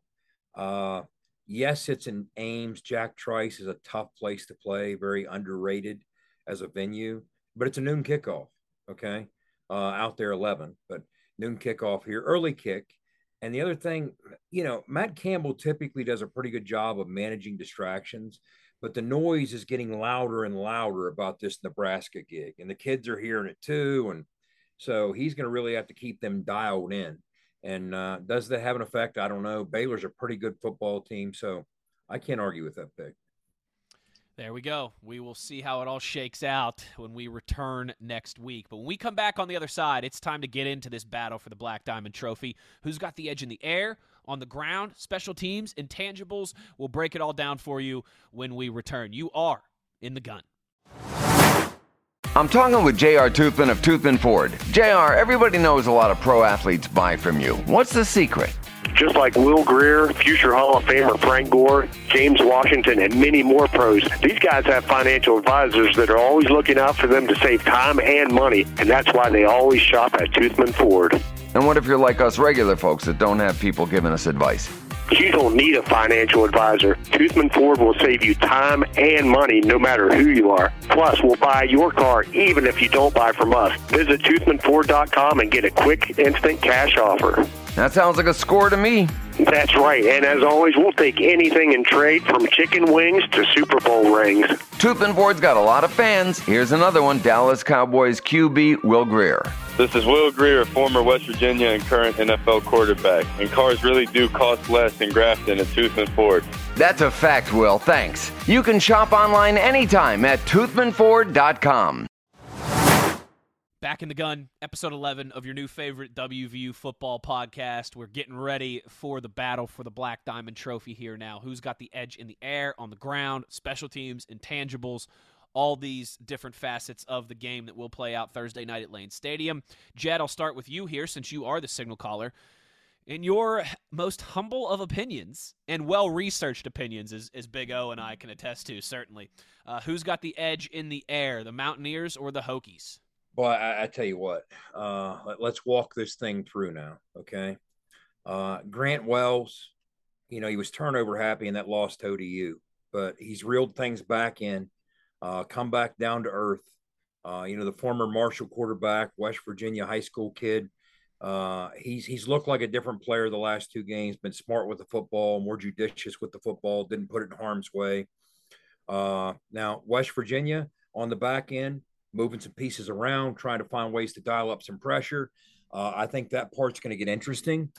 S3: Uh, yes, it's in Ames. Jack Trice is a tough place to play, very underrated as a venue, but it's a noon kickoff. Okay, uh, out there eleven, but noon kickoff here, early kick. And the other thing, you know, Matt Campbell typically does a pretty good job of managing distractions but the noise is getting louder and louder about this Nebraska gig, and the kids are hearing it too. And so he's going to really have to keep them dialed in. And uh, does that have an effect? I don't know. Baylor's a pretty good football team, so I can't argue with that pick.
S2: There we go. We will see how it all shakes out when we return next week. But when we come back on the other side, it's time to get into this battle for the Black Diamond Trophy. Who's got the edge in the air, on the ground, special teams, intangibles? We'll break it all down for you when we return. You are in the gun.
S5: I'm talking with JR Toothman of Toothman Ford. JR, everybody knows a lot of pro athletes buy from you. What's the secret?
S6: Just like Will Grier, future Hall of Famer Frank Gore, James Washington, and many more pros, these guys have financial advisors that are always looking out for them to save time and money, and that's why they always shop at Toothman Ford.
S5: And what if you're like us regular folks that don't have people giving us advice?
S6: You don't need a financial advisor. Toothman Ford will save you time and money no matter who you are. Plus, we'll buy your car even if you don't buy from us. Visit toothmanford.com and get a quick, instant cash offer.
S5: That sounds like a score to me.
S6: That's right. And as always, we'll take anything in trade from chicken wings to Super Bowl rings.
S5: Toothman Ford's got a lot of fans. Here's another one Dallas Cowboys QB Will Grier.
S7: This is Will Grier, former West Virginia and current NFL quarterback. And cars really do cost less in Grafton at Toothman Ford.
S5: That's a fact, Will. Thanks. You can shop online anytime at toothmanford.com.
S2: Back in the gun, episode 11 of your new favorite WVU football podcast. We're getting ready for the battle for the Black Diamond Trophy here now. Who's got the edge in the air, on the ground, special teams, intangibles, all these different facets of the game that will play out Thursday night at Lane Stadium. Jed, I'll start with you here since you are the signal caller. In your most humble of opinions and well researched opinions, as, as Big O and I can attest to, certainly, uh, who's got the edge in the air, the Mountaineers or the Hokies?
S3: Well, I, I tell you what, uh, let, us walk this thing through now. Okay. Uh, Grant Wells, you know, he was turnover happy in that loss to you, but he's reeled things back in, uh, come back down to earth. Uh, you know, the former Marshall quarterback, West Virginia high school kid. Uh, he's he's looked like a different player the last two games. Been smart with the football, more judicious with the football. Didn't put it in harm's way. Uh, now West Virginia on the back end, moving some pieces around, trying to find ways to dial up some pressure. Uh, I think that part's going to get interesting.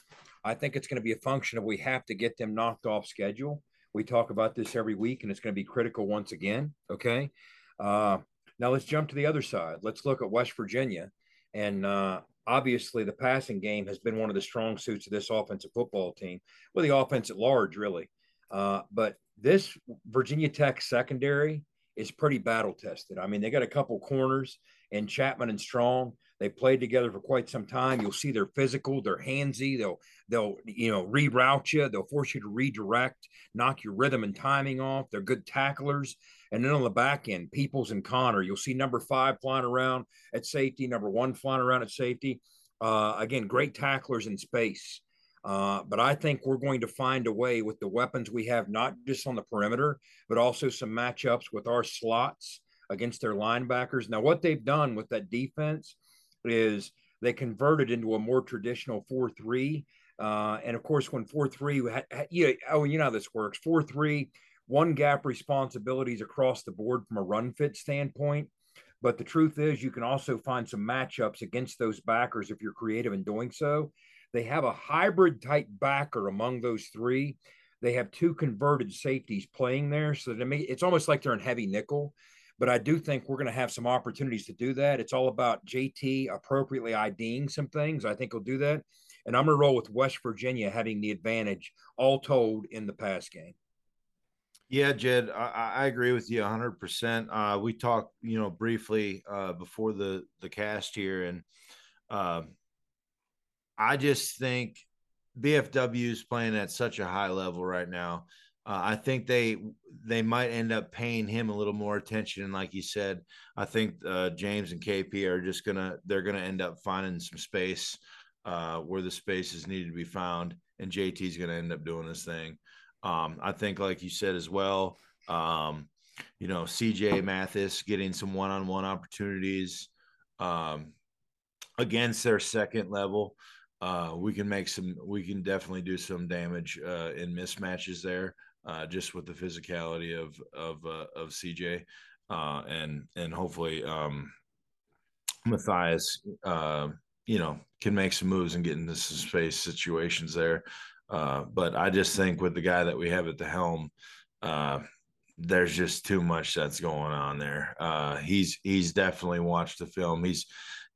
S3: I think it's going to be a function of we have to get them knocked off schedule. We talk about this every week, and it's going to be critical once again. Okay. Uh, now let's jump to the other side. Let's look at West Virginia. And uh, obviously, the passing game has been one of the strong suits of this offensive football team, well, the offense at large, really. Uh, but this Virginia Tech secondary is pretty battle tested. I mean, they got a couple corners and Chatman and Strong. They played together for quite some time. You'll see they're physical, they're handsy. They'll they'll you know reroute you. They'll force you to redirect, knock your rhythm and timing off. They're good tacklers. And then on the back end, Peoples and Conner, you'll see number five flying around at safety, number one flying around at safety. Uh, again, great tacklers in space. Uh, but I think we're going to find a way with the weapons we have, not just on the perimeter, but also some matchups with our slots against their linebackers. Now, what they've done with that defense is they converted into a more traditional 4 3. Uh, and of course, when 4 3, you oh, you know how this works 4 3, one gap responsibilities across the board from a run fit standpoint. But the truth is, you can also find some matchups against those backers if you're creative in doing so. They have a hybrid type backer among those three. They have two converted safeties playing there. So to me, it's almost like they're in heavy nickel. But I do think we're going to have some opportunities to do that. It's all about JT appropriately IDing some things. I think he'll do that. And I'm going to roll with West Virginia having the advantage, all told, in the pass game.
S4: Yeah, Jed, I, I agree with you 100%. Uh, we talked, you know, briefly uh, before the the cast here, and uh, I just think BFW is playing at such a high level right now. Uh, I think they they might end up paying him a little more attention. And like you said, I think uh, James and KP are just gonna they're gonna end up finding some space uh, where the space is needed to be found, and JT is gonna end up doing this thing. Um, I think, like you said as well, um, you know, CJ Mathis getting some one on one opportunities um, against their second level uh, we can make some, we can definitely do some damage uh, in mismatches there, uh, just with the physicality of of uh, of CJ, uh, and and hopefully um, Mathis, uh, you know, can make some moves and get into some space situations there. but I just think with the guy that we have at the helm, there's just too much that's going on there. He's he's definitely watched the film. He's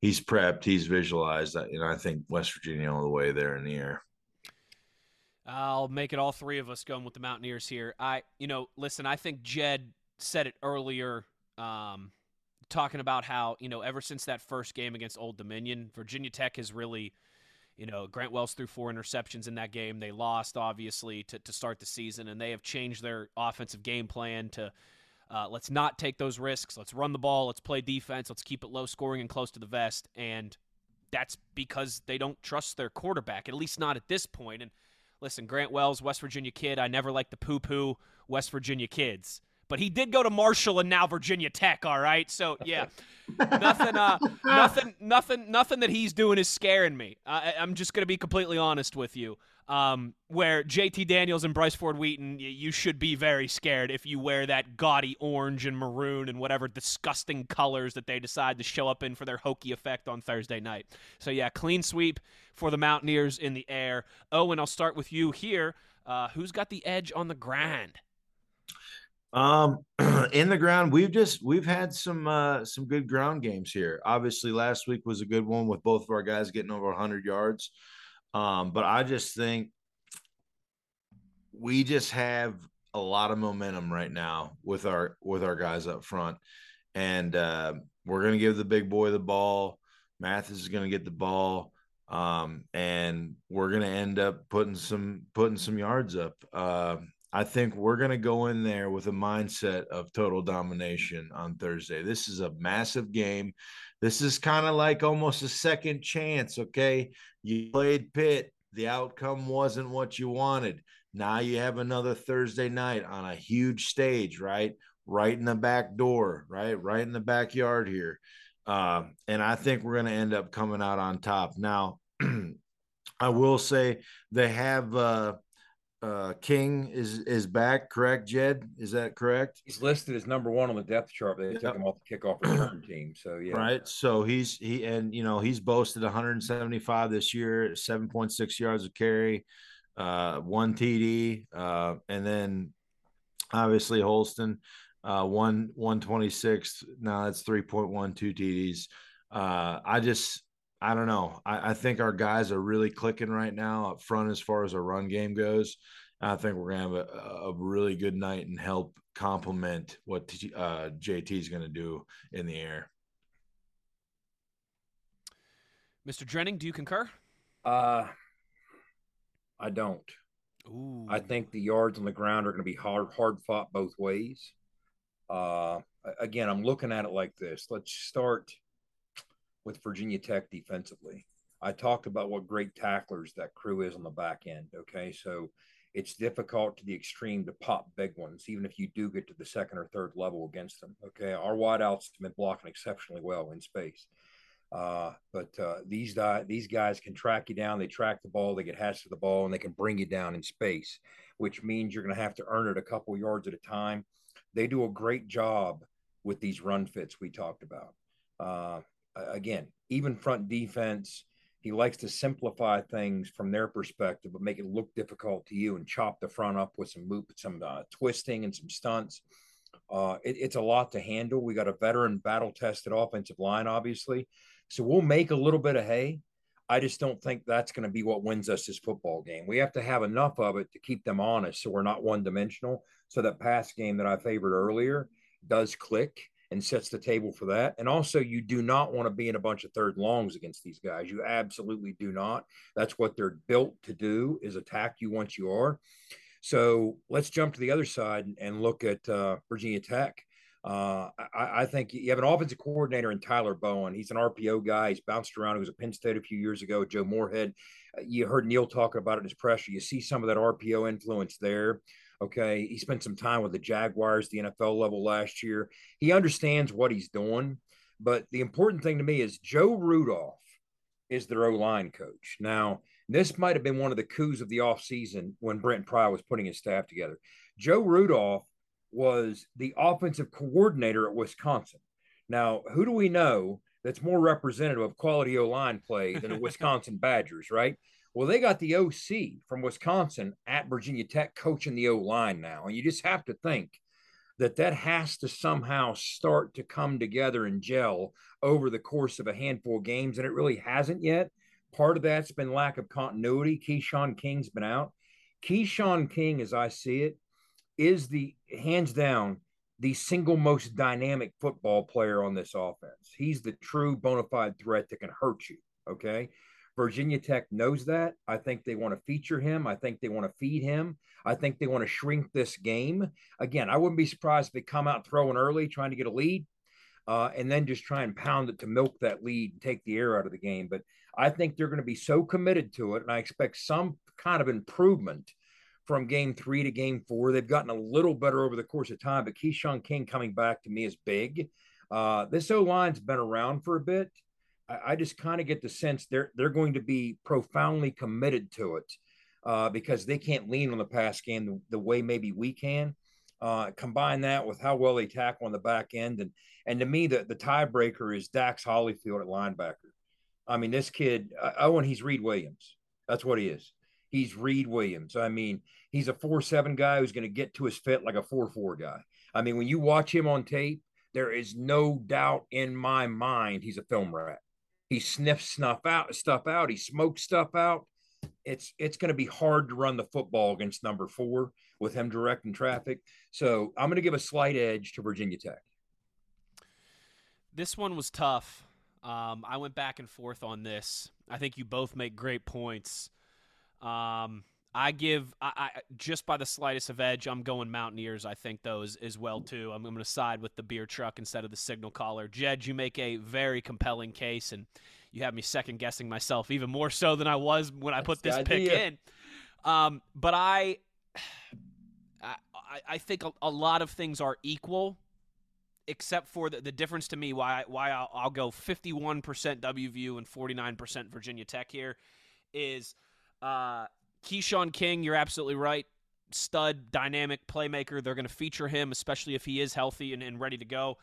S4: he's prepped. He's visualized. You know, I think West Virginia all the way there in the air.
S2: I'll make it all three of us going with the Mountaineers here. I, you know, listen. I think Jed said it earlier, um, talking about how you know ever since that first game against Old Dominion, Virginia Tech has really you know, Grant Wells threw four interceptions in that game. They lost, obviously, to, to start the season, and they have changed their offensive game plan to uh, let's not take those risks. Let's run the ball. Let's play defense. Let's keep it low scoring and close to the vest. And that's because they don't trust their quarterback, at least not at this point. And listen, Grant Wells, West Virginia kid, I never like the poo poo West Virginia kids but he did go to Marshall and now Virginia Tech. All right, so yeah, nothing, uh, (laughs) nothing, nothing, nothing that he's doing is scaring me. I, am just gonna be completely honest with you. Um, where JT Daniels and Bryce Ford Wheaton, you should be very scared if you wear that gaudy orange and maroon and whatever disgusting colors that they decide to show up in for their hokey effect on Thursday night. So yeah, clean sweep for the Mountaineers in the air. Oh, and I'll start with you here. Uh, who's got the edge on the grind?
S4: Um, (clears throat) in the ground, we've just we've had some uh some good ground games here. Obviously, last week was a good one with both of our guys getting over 100 yards. Um, but I just think we just have a lot of momentum right now with our with our guys up front, and uh, we're gonna give the big boy the ball. Mathis is gonna get the ball um, and we're gonna end up putting some putting some yards up. Uh, I think we're to go in there with a mindset of total domination on Thursday. This is a massive game. This is kind of like almost a second chance. Okay. You played Pitt, the outcome wasn't what you wanted. Now you have another Thursday night on a huge stage, right? Right in the back door, right? Right in the backyard here. Uh, and I think we're going to end up coming out on top. Now, (clears throat) I will say they have. Uh, uh, King is is back, correct? Jed, is that correct?
S3: He's listed as number one on the depth chart, but they took him off the kickoff return (clears throat) team. So yeah,
S4: right. So he's he and you know he's boasted 175 this year, 7.6 yards of carry, uh, one TD, uh, and then obviously Holston, uh, one 126. Now that's 3.12 TDs. Uh, I just I don't know. I, I, think our guys are really clicking right now up front as far as our run game goes. I think we're gonna have a, a really good night and help complement what uh, JT is gonna do in the air.
S2: Mr. Drenning, do you concur?
S3: Uh, I don't. Ooh. I think the yards on the ground are going to be hard, hard fought both ways. Uh, again, I'm looking at it like this. Let's start with Virginia Tech defensively. I talked about what great tacklers that crew is on the back end. Okay. So it's difficult to the extreme to pop big ones, even if you do get to the second or third level against them. Okay. Our wideouts have been blocking exceptionally well in space. Uh, but uh, these these guys can track you down. They track the ball. They get hatched to the ball, and they can bring you down in space, which means you're going to have to earn it a couple yards at a time. They do a great job with these run fits we talked about. Again, even front defense. He likes to simplify things from their perspective, but make it look difficult to you and chop the front up with some loop, some uh, twisting and some stunts. Uh, it, it's a lot to handle. We got a veteran, battle tested offensive line, obviously. So we'll make a little bit of hay. I just don't think that's going to be what wins us this football game. We have to have enough of it to keep them honest so we're not one dimensional. So that pass game that I favored earlier does click and sets the table for that. And also, you do not want to be in a bunch of third longs against these guys. You absolutely do not. That's what they're built to do is attack you once you are. So let's jump to the other side and look at uh, Virginia Tech. Uh, I, I, think you have an offensive coordinator in Tyler Bowen. He's an RPO guy. He's bounced around. He was at Penn State a few years ago. Joe Moorhead. Uh, you heard Neil talking about it in his pressure. You see some of that RPO influence there. Okay. He spent some time with the Jaguars, the NFL level last year. He understands what he's doing. But the important thing to me is Joe Rudolph is their O line coach. Now, this might have been one of the coups of the offseason when Brent Pry was putting his staff together. Joe Rudolph was the offensive coordinator at Wisconsin. Now, who do we know that's more representative of quality O line play than the (laughs) Wisconsin Badgers, right? Well, they got the OC from Wisconsin at Virginia Tech coaching the O line now. And you just have to think that that has to somehow start to come together and gel over the course of a handful of games, and it really hasn't yet. Part of that's been lack of continuity. Keshawn King's been out. Keshawn King, as I see it, is the hands down the single most dynamic football player on this offense. He's the true bona fide threat that can hurt you. Okay. Virginia Tech knows that. I think they want to feature him. I think they want to feed him. I think they want to shrink this game. Again, I wouldn't be surprised if they come out throwing early, trying to get a lead, uh, and then just try and pound it to milk that lead and take the air out of the game. But I think they're going to be so committed to it, and I expect some kind of improvement from game three to game four. They've gotten a little better over the course of time, but Keshawn King coming back to me is big. Uh, this O line's been around for a bit. I, just kind of get the sense they're they're going to be profoundly committed to it uh, because they can't lean on the pass game the, the way maybe we can. Uh, combine that with how well they tackle on the back end, and and to me, the the tiebreaker is Dax Hollifield at linebacker. I mean, this kid, oh, and he's Reed Williams. That's what he is. He's Reed Williams. I mean, he's a four seven guy who's going to get to his fit like a four four guy. I mean, when you watch him on tape, there is no doubt in my mind he's a film rat. He sniffs snuff out stuff out. He smokes stuff out. It's it's going to be hard to run the football against number four with him directing traffic. So I'm going to give a slight edge to Virginia Tech.
S2: This one was tough. Um, I went back and forth on this. I think you both make great points. Um, I give I, I, just by the slightest of edge. I'm going Mountaineers. I think those as well too. I'm, I'm going to side with the beer truck instead of the signal caller. Jed, you make a very compelling case, and you have me second guessing myself even more so than I was when I put this pick in. Um, but I, I, I think a, a, lot of things are equal, except for the, the difference to me. Why why I'll, I'll go 51% WVU and 49% Virginia Tech here is uh, Keshawn King, you're absolutely right. Stud, dynamic playmaker. They're going to feature him, especially if he is healthy and, and ready to go.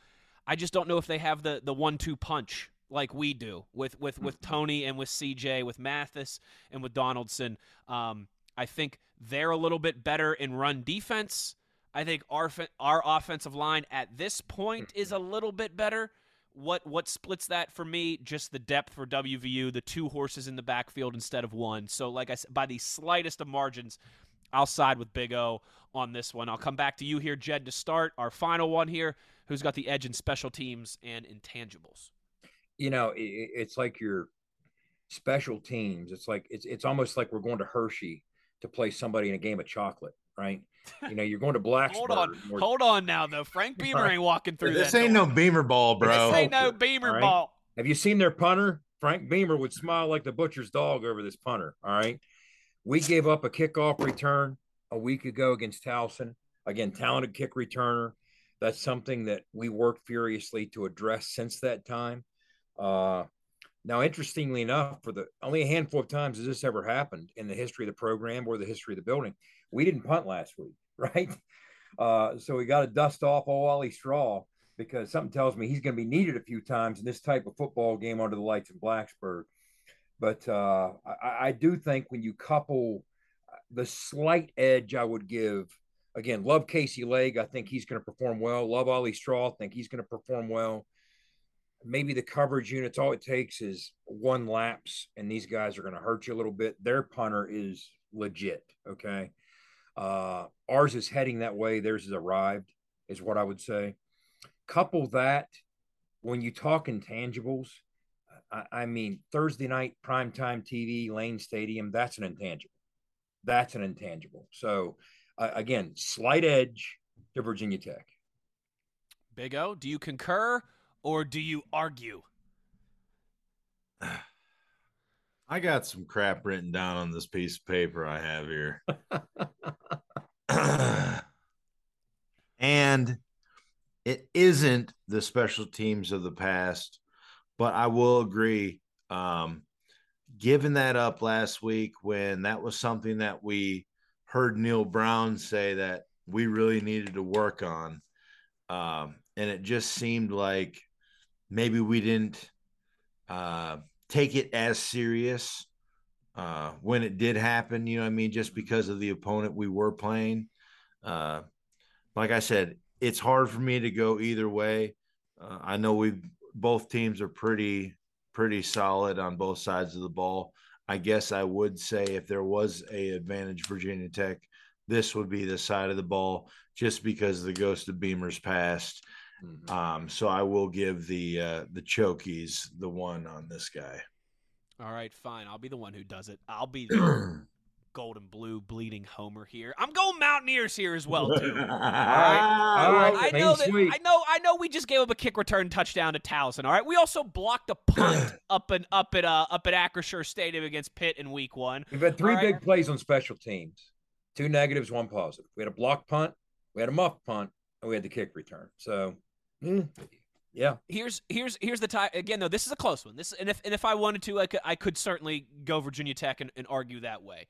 S2: I just don't know if they have the the one two punch like we do with with with mm-hmm. Tony and with CJ, with Mathis and with Donaldson. Um, I think they're a little bit better in run defense. I think our our offensive line at this point is a little bit better. What what splits that for me? Just the depth for WVU, the two horses in the backfield instead of one. So, like I said, by the slightest of margins, I'll side with Big O on this one. I'll come back to you here, Jed, to start our final one here. Who's got the edge in special teams and intangibles?
S3: You know, it's like your special teams. It's like it's it's almost like we're going to Hershey to play somebody in a game of chocolate, right? (laughs) You know, you're going to Blacksburg.
S2: hold on, or, hold on now though. Frank (laughs) Beamer ain't walking through.
S4: This ain't door. no Beamer ball, bro.
S2: This ain't no Beamer right? ball.
S3: Have you seen their punter? Frank Beamer would smile like the butcher's dog over this punter. All right. We gave up a kickoff return a week ago against Towson. Again, talented kick returner. That's something that we worked furiously to address since that time. Uh, now, interestingly enough, for the only a handful of times has this ever happened in the history of the program or the history of the building, we didn't punt last week, (laughs) right? Uh, so we got to dust off old Ollie Straw because something tells me he's going to be needed a few times in this type of football game under the lights in Blacksburg. But uh, I, I, do think when you couple the slight edge I would give, again, love Casey Legg. I think he's going to perform well. Love Ollie Straw. I think he's going to perform well. Maybe the coverage units, all it takes is one lapse, and these guys are going to hurt you a little bit. Their punter is legit. Okay. Uh, ours is heading that way. Theirs has arrived, is what I would say. Couple that when you talk intangibles, I, I mean, Thursday night primetime TV, Lane Stadium, that's an intangible. That's an intangible. So, uh, again, slight edge to Virginia Tech.
S2: Big O, do you concur or do you argue? (sighs)
S4: I got some crap written down on this piece of paper I have here. (laughs) and it isn't the special teams of the past, but I will agree. Um, giving that up last week when that was something that we heard Neal Brown say that we really needed to work on. Um, and it just seemed like maybe we didn't uh, take it as serious uh, when it did happen. You know, I mean, just because of the opponent we were playing. Uh, like I said, it's hard for me to go either way. Uh, I know we both teams are pretty pretty solid on both sides of the ball. I guess I would say if there was a advantage Virginia Tech, this would be the side of the ball just because the ghost of Beamer's passed. Mm-hmm. Um, so I will give the uh, the Chokies the one on this guy.
S2: All right, fine. I'll be the one who does it. I'll be (clears throat) the gold and blue bleeding homer here. I'm going Mountaineers here as well too. (laughs) all right, all right. I know that. I know. I know. We just gave up a kick return touchdown to Towson. All right. We also blocked a punt (clears throat) up and up at uh, up at Acrisure Stadium against Pitt in Week One.
S3: We've had three big plays on special teams. Two negatives, one positive. We had a block punt, we had a muff punt, and we had the kick return. So, mm, yeah.
S2: Here's here's here's the tie again though. This is a close one. This and if and if I wanted to, I could I could certainly go Virginia Tech and, and argue that way.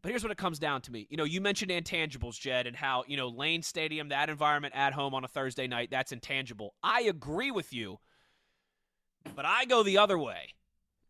S2: But here's what it comes down to me. You know, you mentioned intangibles, Jed, and how, you know, Lane Stadium, that environment at home on a Thursday night, that's intangible. I agree with you, but I go the other way.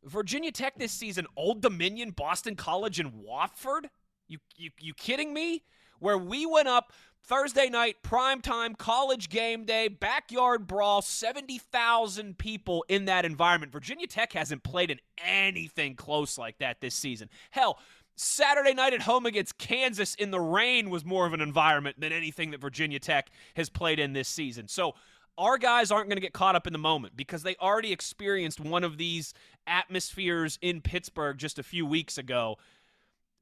S2: Virginia Tech this season, Old Dominion, Boston College, and Wofford? You, you, you kidding me? Where we went up Thursday night, prime time, college game day, backyard brawl, 70,000 people in that environment. Virginia Tech hasn't played in anything close like that this season. Hell, Saturday night at home against Kansas in the rain was more of an environment than anything that Virginia Tech has played in this season. So our guys aren't going to get caught up in the moment because they already experienced one of these atmospheres in Pittsburgh just a few weeks ago.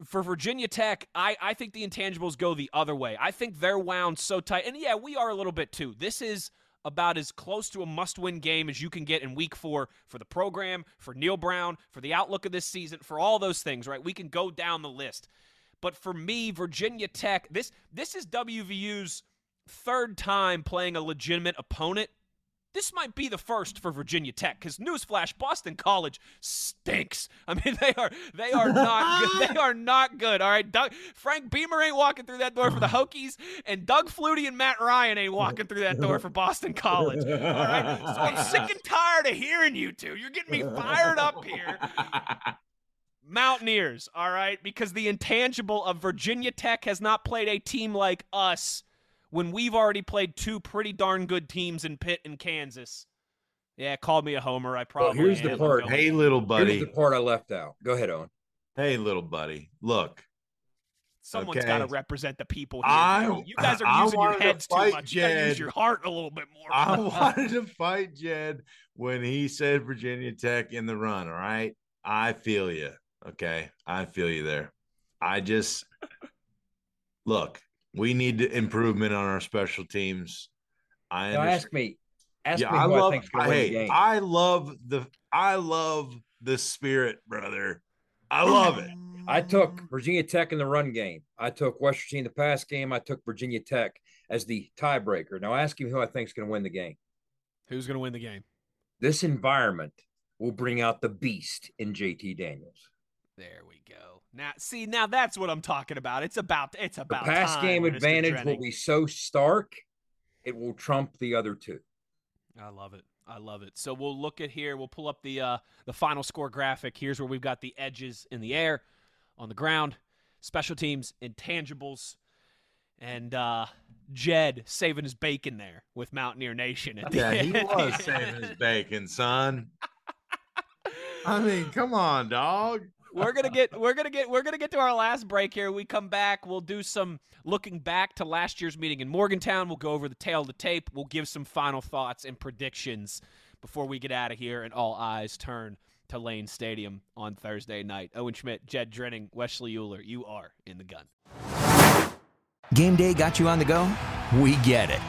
S2: For Virginia Tech, I, I think the intangibles go the other way. I think they're wound so tight. And yeah, we are a little bit too. This is – about as close to a must win game as you can get in week four for the program, for Neal Brown, for the outlook of this season, for all those things, right? We can go down the list. But for me, Virginia Tech, this this is WVU's third time playing a legitimate opponent this might be the first for Virginia Tech because newsflash, Boston College stinks. I mean, they are they are not (laughs) good. They are not good. All right, Doug, Frank Beamer ain't walking through that door for the Hokies, and Doug Flutie and Matt Ryan ain't walking through that door for Boston College. All right, so I'm sick and tired of hearing you two. You're getting me fired up here. Mountaineers, all right, because the intangible of Virginia Tech has not played a team like us when we've already played two pretty darn good teams in Pitt and Kansas. Yeah, call me a homer. I probably.
S3: Well, here's
S2: am.
S3: the part.
S4: Hey, little buddy.
S3: Here's the part I left out. Go ahead, Owen.
S4: Hey, little buddy. Look.
S2: Someone's okay. got to represent the people here. I, you guys are using your heads to too much. Jed. You use your heart a little bit more.
S4: I (laughs) wanted to fight Jed when he said Virginia Tech in the run. All right, I feel you. Okay, I feel you there. I just look we need improvement on our special teams.
S3: I now ask me. Ask
S4: yeah,
S3: me
S4: I love. I, hey, I love the. I love the spirit, brother. I mm. love it.
S3: I took Virginia Tech in the run game. I took West Virginia in the pass game. I took Virginia Tech as the tiebreaker. Now ask him who I think is going to win the game.
S2: Who's going to win the game?
S3: This environment will bring out the beast in JT Daniels.
S2: There we go. Now, see, now that's what I'm talking about. It's about it's about
S3: the pass game advantage will be so stark, it will trump the other two.
S2: I love it. I love it. So we'll look at here. We'll pull up the uh, the final score graphic. Here's where we've got the edges in the air, on the ground, special teams, intangibles, and uh, Jed saving his bacon there with Mountaineer Nation. At the
S4: yeah,
S2: end.
S4: he was (laughs) saving his bacon, son. I mean, come on, dog
S2: we're gonna get we're gonna get we're gonna get to our last break here. We come back, we'll do some looking back to last year's meeting in Morgantown. We'll go over the tail of the tape. We'll give some final thoughts and predictions before we get out of here and all eyes turn to Lane Stadium on Thursday night. Owen Schmidt, Jed Drenning, Wesley Euler, you are in the gun.
S10: Game day got you on the go? We get it.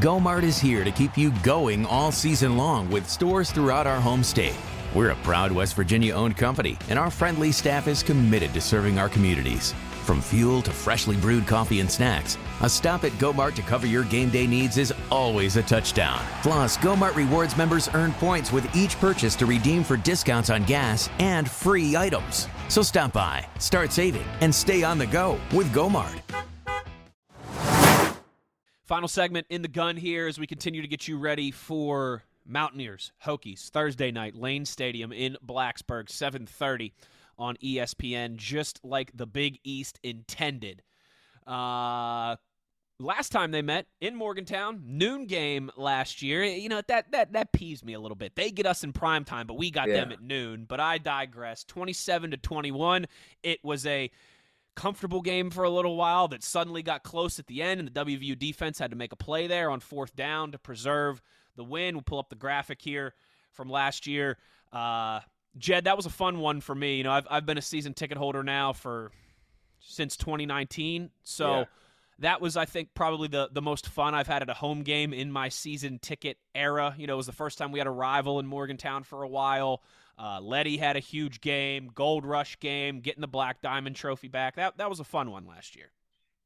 S10: GoMart is here to keep you going all season long with stores throughout our home state. We're a proud West Virginia owned company, and our friendly staff is committed to serving our communities. From fuel to freshly brewed coffee and snacks, a stop at GoMart to cover your game day needs is always a touchdown. Plus, GoMart Rewards members earn points with each purchase to redeem for discounts on gas and free items. So stop by, start saving, and stay on the go with GoMart.
S2: Final segment in the gun here as we continue to get you ready for Mountaineers, Hokies, Thursday night, Lane Stadium in Blacksburg, 7:30 on ESPN, just like the Big East intended. Uh, last time they met in Morgantown, noon game last year. You know that that that peeves me a little bit. They get us in prime time, but we got yeah. them at noon. But I digress. Twenty-seven to twenty-one. It was a comfortable game for a little while that suddenly got close at the end, and the WVU defense had to make a play there on fourth down to preserve the win. We'll pull up the graphic here from last year. Uh, Jed, that was a fun one for me. You know, I've I've been a season ticket holder now for since 2019, so. Yeah that was I think probably the the most fun I've had at a home game in my season ticket era. You know, it was the first time we had a rival in Morgantown for a while. Uh, Leddie had a huge game, Gold Rush game, getting the Black Diamond Trophy back. That that was a fun one last year.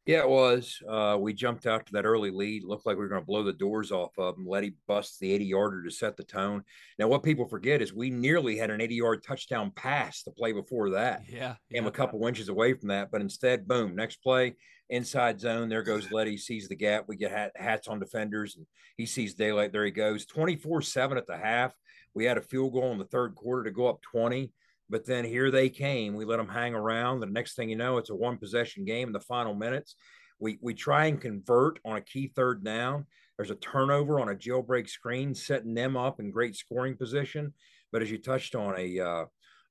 S3: Yeah, it was. Uh, we jumped out to that early lead. Looked like we were going to blow the doors off of them. Leddie busts the 80 yarder to set the tone. Now, what people forget is we nearly had an 80 yard touchdown pass the play before that.
S2: Yeah.
S3: Came yeah. a couple inches away from that, but instead, boom, next play, inside zone. There goes Leddie, sees the gap. We get hat, hats on defenders, and he sees daylight. There he goes. 24 7 at the half. We had a field goal in the third quarter to go up 20. But then here they came. We let them hang around. The next thing you know, it's a one possession game in the final minutes. We we try and convert on a key third down. There's a turnover on a jailbreak screen, setting them up in great scoring position. But as you touched on, a uh,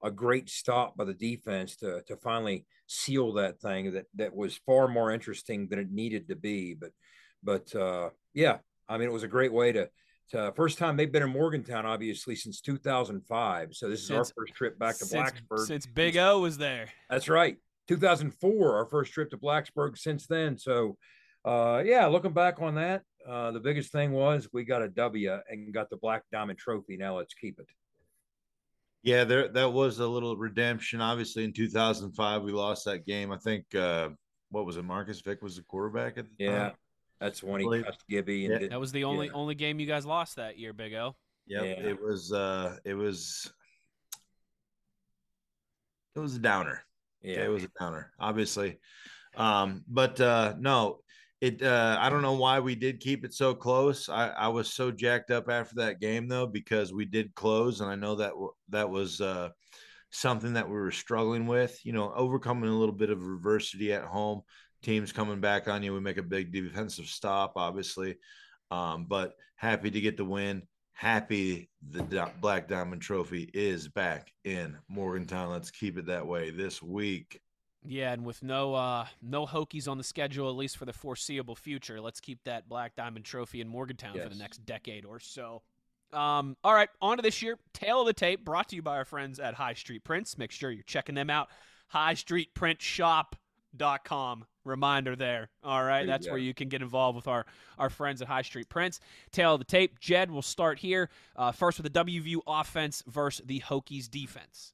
S3: a great stop by the defense to to finally seal that thing that that was far more interesting than it needed to be. But but uh, yeah, I mean, it was a great way to uh, first time they've been in Morgantown, obviously, since 2005. So this is since, our first trip back to
S2: since,
S3: Blacksburg.
S2: Since Big O was there.
S3: That's right. 2004, our first trip to Blacksburg since then. So, uh, yeah, looking back on that, uh, the biggest thing was we got a W and got the Black Diamond Trophy. Now let's keep it.
S4: Yeah, there that was a little redemption. Obviously, in 2005, we lost that game. I think uh, what was it? Marcus Vick was the quarterback at the
S3: yeah. Time. That's when he touched Gibby. And
S2: yeah.
S3: did,
S2: that was the only yeah. only game you guys lost that year, Big
S4: O. Yep, yeah, it was. uh It was. It was a downer. Yeah, it was a downer, obviously. Um, but uh no, it. uh I don't know why we did keep it so close. I I was so jacked up after that game though because we did close, and I know that that was. uh something that we were struggling with, you know, overcoming a little bit of adversity at home teams coming back on you. We make a big defensive stop, obviously, um, but happy to get the win. Happy the Black Diamond Trophy is back in Morgantown. Let's keep it that way this week.
S2: Yeah, and with no uh, no Hokies on the schedule, at least for the foreseeable future, let's keep that Black Diamond Trophy in Morgantown yes. for the next decade or so. Um, all right, on to this year. Tail of the tape brought to you by our friends at High Street Prints. Make sure you're checking them out. High Street Print Shop.com reminder there. All right, that's where you can get involved with our our friends at High Street Prints. Tail of the tape, Jed. We'll start here uh, first with the WVU offense versus the Hokies defense.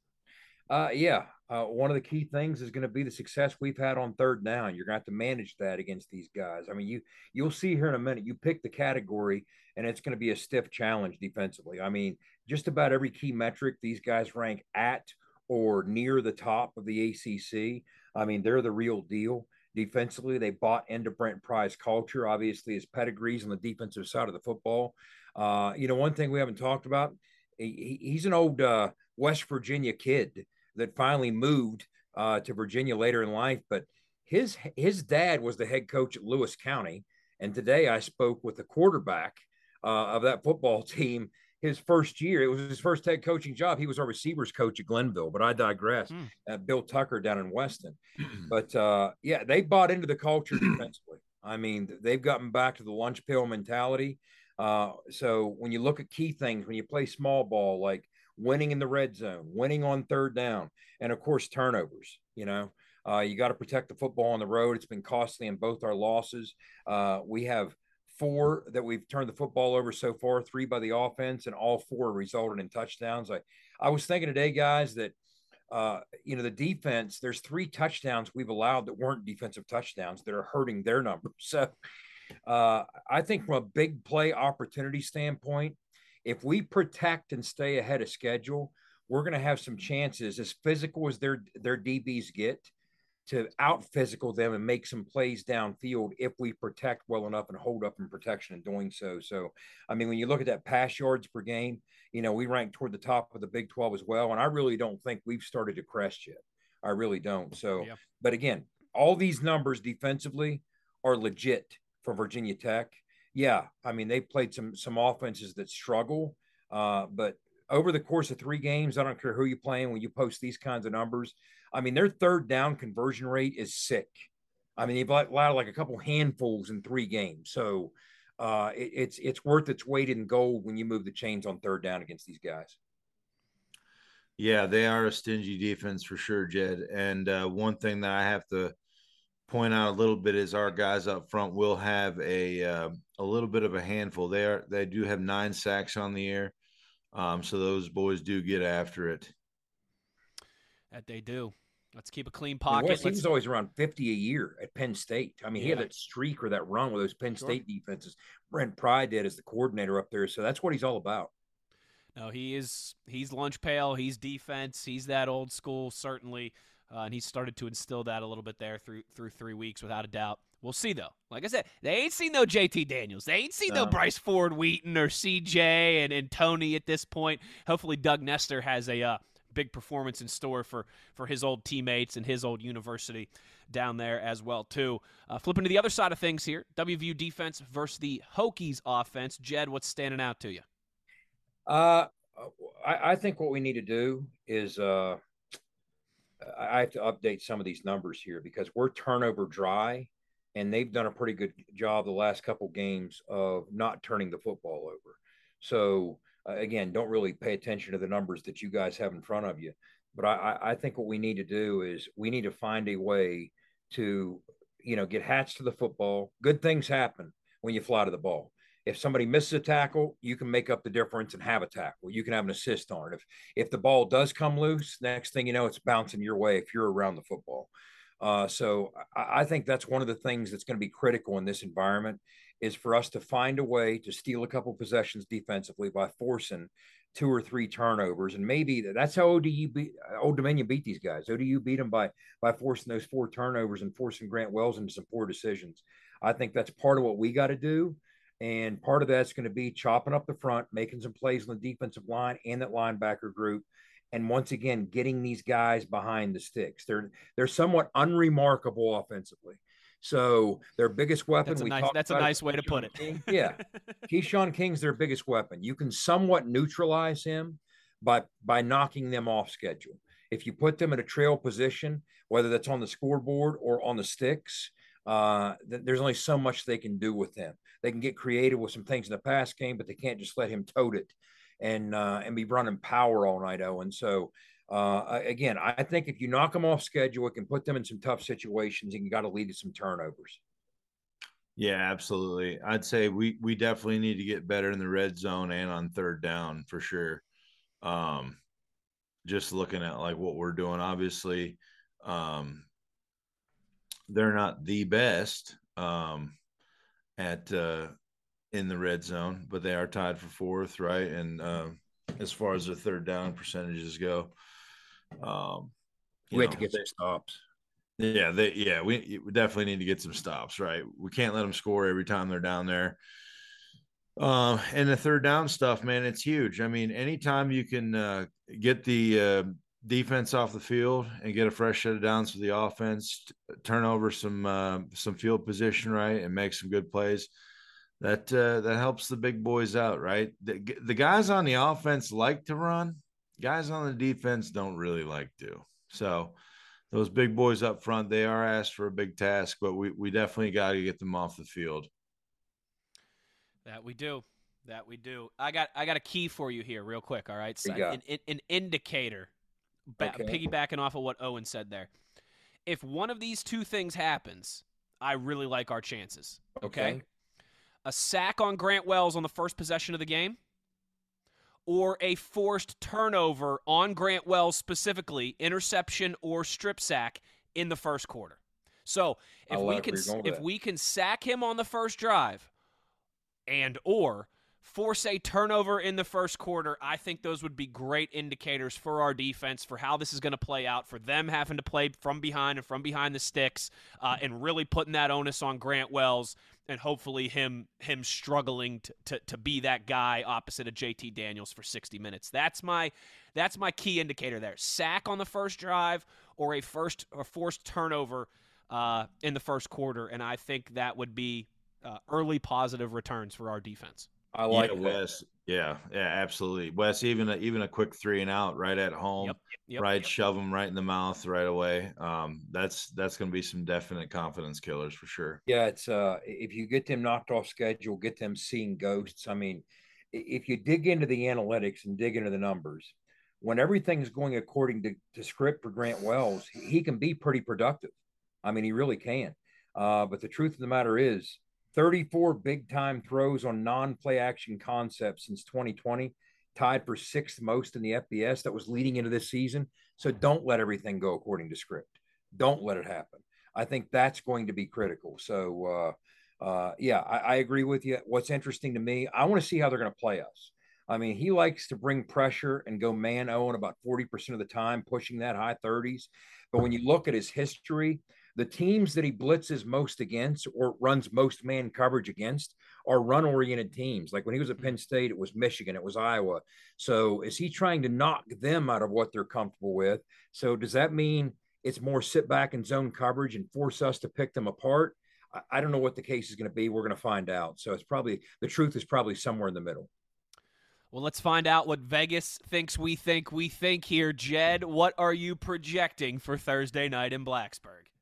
S3: Uh, yeah, uh, one of the key things is going to be the success we've had on third down. You're going to have to manage that against these guys. I mean, you you'll see here in a minute. You pick the category, and it's going to be a stiff challenge defensively. I mean, just about every key metric these guys rank at or near the top of the ACC. I mean, they're the real deal. Defensively, they bought into Brent Pry's culture. Obviously, his pedigrees on the defensive side of the football. Uh, you know, one thing we haven't talked about, he, he's an old uh, West Virginia kid that finally moved uh, to Virginia later in life. But his his dad was the head coach at Lewis County, and today I spoke with the quarterback uh, of that football (laughs) team his first year. It was his first head coaching job. He was our receivers coach at Glenville, but I digress. Mm. Uh, Bill Tucker down in Weston. (clears throat) but uh, yeah, they bought into the culture defensively. I mean, they've gotten back to the lunch pail mentality. Uh, so when you look at key things, when you play small ball, like winning in the red zone, winning on third down, and of course turnovers, you know. Uh, you got to protect the football on the road. It's been costly in both our losses. Uh, we have four that we've turned the football over so far, three by the offense, and all four resulted in touchdowns. I, I was thinking today, guys, that uh, you know the defense. There's three touchdowns we've allowed that weren't defensive touchdowns that are hurting their numbers. (laughs) So uh, I think from a big play opportunity standpoint, if we protect and stay ahead of schedule, we're going to have some chances. As physical as their their DBs get, to out physical them and make some plays downfield if we protect well enough and hold up in protection in doing so. So, I mean, when you look at that pass yards per game, you know, we rank toward the top of the Big 12 as well. And I really don't think we've started to crest yet. I really don't. So, yeah. but again, all these numbers defensively are legit. for Virginia Tech. Yeah, I mean they played some some offenses that struggle, uh, but over the course of three games, I don't care who you're playing when you post these kinds of numbers. I mean their third down conversion rate is sick. I mean they've allowed like a couple handfuls in three games, so uh, it, it's it's worth its weight in gold when you move the chains on third down against these guys.
S4: Yeah, they are a stingy defense for sure, Jed. And uh, one thing that I have to point out a little bit is our guys up front will have a uh, a little bit of a handful. They are they do have nine sacks on the air, um, so those boys do get after it.
S2: That they do. Let's keep a clean pocket.
S3: West, he was always around 50 a year at Penn State. I mean, yeah. he had that streak or that run with those Penn sure. State defenses. Brent Pry did as the coordinator up there. So that's what he's all about.
S2: No, he is he's lunch pail, he's defense, he's that old school certainly, uh, and he's started to instill that a little bit there through through three weeks without a doubt. We'll see though. Like I said, they ain't seen no JT Daniels. They ain't seen no, no Bryce Ford Wheaton or CJ and, and Tony at this point. Hopefully, Doug Nester has a uh, big performance in store for for his old teammates and his old university down there as well too. Uh, flipping to the other side of things here, WVU defense versus the Hokies offense. Jed, what's standing out to you?
S3: Uh, I, I think what we need to do is uh, I have to update some of these numbers here because we're turnover dry, and they've done a pretty good job the last couple games of not turning the football over. So uh, again, don't really pay attention to the numbers that you guys have in front of you. But I, I think what we need to do is we need to find a way to, you know, get hats to the football. Good things happen when you fly to the ball. If somebody misses a tackle, you can make up the difference and have a tackle. You can have an assist on it. If if the ball does come loose, next thing you know, it's bouncing your way if you're around the football. Uh, so I, I think that's one of the things that's going to be critical in this environment is for us to find a way to steal a couple possessions defensively by forcing two or three turnovers, and maybe that's how ODU beat Old Dominion beat these guys. ODU beat them by by forcing those four turnovers and forcing Grant Wells into some poor decisions. I think that's part of what we got to do. And part of that's going to be chopping up the front, making some plays on the defensive line and that linebacker group. And once again, getting these guys behind the sticks. They're they're somewhat unremarkable offensively. So their biggest weapon.
S2: That's a nice, that's a nice way to put it.
S3: King. Yeah, (laughs) Keshawn King's their biggest weapon. You can somewhat neutralize him by by knocking them off schedule. If you put them in a trail position, whether that's on the scoreboard or on the sticks, uh, there's only so much they can do with him. They can get creative with some things in the pass game, but they can't just let him tote it and uh, and be running power all night. And so uh, again, I think if you knock them off schedule, it can put them in some tough situations, and you got to lead to some turnovers.
S4: Yeah, absolutely. I'd say we we definitely need to get better in the red zone and on third down for sure. Um, just looking at like what we're doing, obviously, um, they're not the best. Um, at uh, in the red zone, but they are tied for fourth, right? And uh, as far as the third down percentages go, um,
S3: we have to get some stops.
S4: Yeah, they yeah we, we definitely need to get some stops, right? We can't let them score every time they're down there. Uh, and the third down stuff, man, it's huge. I mean, anytime you can uh, get the uh, defense off the field and get a fresh set of downs for the offense, turn over some uh, some field position right, and make some good plays. That uh, that helps the big boys out, right? The, the guys on the offense like to run. Guys on the defense don't really like to. So those big boys up front, they are asked for a big task, but we we definitely got to get them off the field.
S2: That we do. That we do. I got I got a key for you here, real quick. All right, so an, an indicator ba- okay. piggybacking off of what Owen said there. If one of these two things happens, I really like our chances. Okay. okay. A sack on Grant Wells on the first possession of the game, or a forced turnover on Grant Wells specifically, interception or strip sack in the first quarter. So if we can if we can sack him on the first drive, and or force a turnover in the first quarter, I think those would be great indicators for our defense for how this is going to play out, for them having to play from behind and from behind the sticks, uh, and really putting that onus on Grant Wells, and hopefully him him struggling to, to, to be that guy opposite of JT Daniels for 60 minutes. That's my that's my key indicator there. Sack on the first drive or a first or forced turnover uh, in the first quarter, and I think that would be uh, early positive returns for our defense.
S3: I like
S4: yeah, Wes. Yeah, yeah, absolutely. Wes, even a, even a quick three and out right at home,
S2: Yep, yep,
S4: right,
S2: yep.
S4: shove them right in the mouth right away. Um, that's that's going to be some definite confidence killers for sure.
S3: Yeah, it's uh if you get them knocked off schedule, get them seeing ghosts. I mean, if you dig into the analytics and dig into the numbers, when everything's going according to, to script for Grant Wells, he he can be pretty productive. I mean, he really can. Uh, but the truth of the matter is, 34 big time throws on non play action concepts since 2020, tied for sixth most in the FBS. That was leading into this season. So don't let everything go according to script. Don't let it happen. I think that's going to be critical. So, uh, uh, yeah, I, I agree with you. What's interesting to me, I want to see how they're going to play us. I mean, he likes to bring pressure and go man Owen about 40% of the time, pushing that high 30s. But when you look at his history, the teams that he blitzes most against or runs most man coverage against are run oriented teams. Like when he was at Penn State, it was Michigan, it was Iowa. So is he trying to knock them out of what they're comfortable with? So does that mean it's more sit back and zone coverage and force us to pick them apart? I, I don't know what the case is going to be. We're going to find out. So it's probably the truth is probably somewhere in the middle.
S2: Well, let's find out what Vegas thinks we think we think here. Jed, what are you projecting for Thursday night in Blacksburg?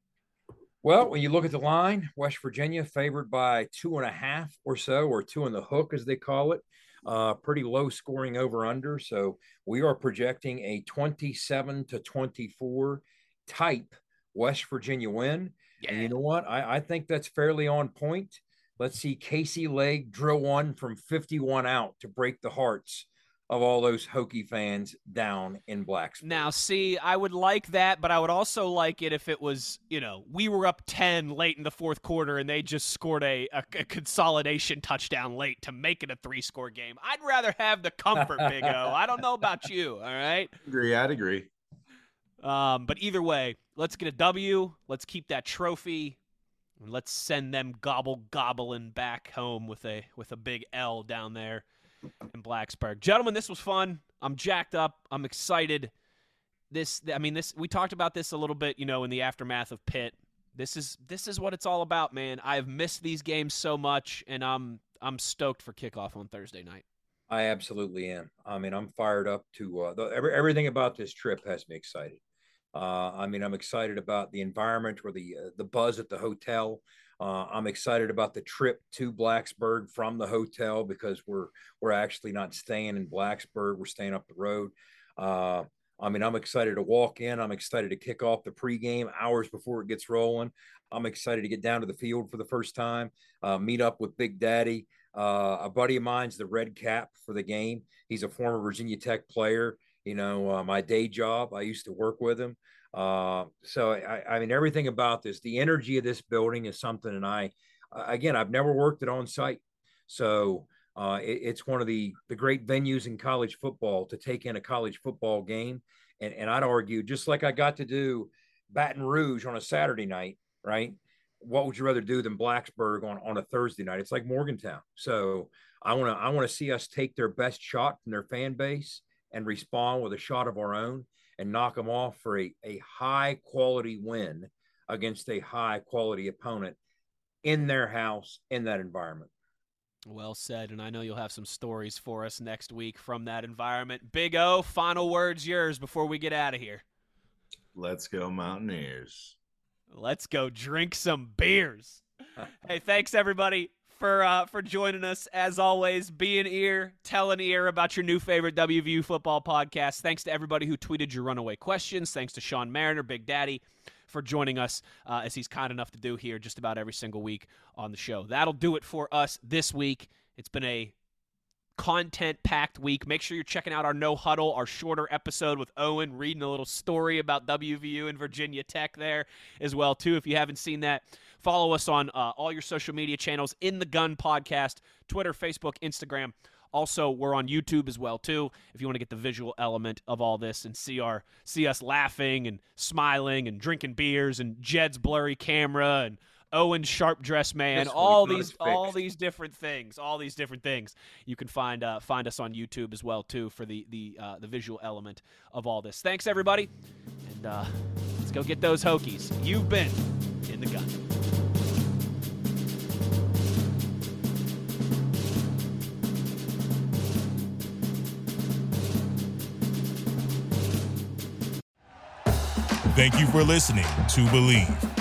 S3: Well, when you look at the line, West Virginia favored by two and a half or so, or two in the hook, as they call it. Uh, pretty low scoring over under. So we are projecting a 27 to 24 type West Virginia win. And you know what? I, I think that's fairly on point. Let's see Casey Legg drill one from 51 out to break the hearts of all those Hokie fans down in Blacksburg.
S2: Now, see, I would like that, but I would also like it if it was, you know, we were up 10 late in the fourth quarter and they just scored a, a, a consolidation touchdown late to make it a three score game. I'd rather have the comfort, Big O. I don't know about you, all right? (laughs)
S4: Agree, I'd agree.
S2: Um, but either way, let's get a W. Let's keep that trophy. And let's send them gobble gobbling back home with a with a big L down there in Blacksburg. Gentlemen, this was fun. I'm jacked up. I'm excited. This I mean this we talked about this a little bit, you know, in the aftermath of Pitt. This is this is what it's all about, man. I've missed these games so much and I'm I'm stoked for kickoff on Thursday night.
S3: I absolutely am. I mean, I'm fired up to uh, the, every, everything about this trip has me excited. Uh, I mean, I'm excited about the environment or the uh, the buzz at the hotel. Uh, I'm excited about the trip to Blacksburg from the hotel because we're we're actually not staying in Blacksburg. We're staying up the road. Uh, I mean, I'm excited to walk in. I'm excited to kick off the pregame hours before it gets rolling. I'm excited to get down to the field for the first time, uh, meet up with Big Daddy. Uh, a buddy of mine's the red cap for the game. He's a former Virginia Tech player. You know, uh, my day job, I used to work with him. Uh, so I, I mean, everything about this, the energy of this building is something. And I, again, I've never worked it on site, so uh, it, it's one of the the great venues in college football to take in a college football game. And and I'd argue, just like I got to do Baton Rouge on a Saturday night, right? What would you rather do than Blacksburg on, on a Thursday night? It's like Morgantown. So I want to I want to see us take their best shot from their fan base and respond with a shot of our own and knock them off for a, a high quality win against a high quality opponent in their house in that environment.
S2: Well said, and I know you'll have some stories for us next week from that environment. Big O, final words yours before we get out of here.
S4: Let's go Mountaineers.
S2: Let's go drink some beers. (laughs) hey, thanks everybody for uh, for joining us. As always, be an ear, tell an ear about your new favorite WVU football podcast. Thanks to everybody who tweeted your runaway questions. Thanks to Sean Mariner, Big Daddy, for joining us uh, as he's kind enough to do here just about every single week on the show. That'll do it for us this week. It's been a content packed week. Make sure you're checking out our No Huddle, our shorter episode with Owen, reading a little story about WVU and Virginia Tech there as well too. If you haven't seen that, follow us on uh, all your social media channels in the Gun Podcast, Twitter, Facebook, Instagram. Also, we're on YouTube as well too. If you want to get the visual element of all this and see our see us laughing and smiling and drinking beers and Jed's blurry camera and Owen Sharp Dress Man,
S3: this
S2: all these all these different things, all these different things. You can find uh, find us on YouTube as well too for the the uh, the visual element of all this. Thanks everybody, and uh, let's go get those Hokies. You've been in the gun.
S11: Thank you for listening to Bleav.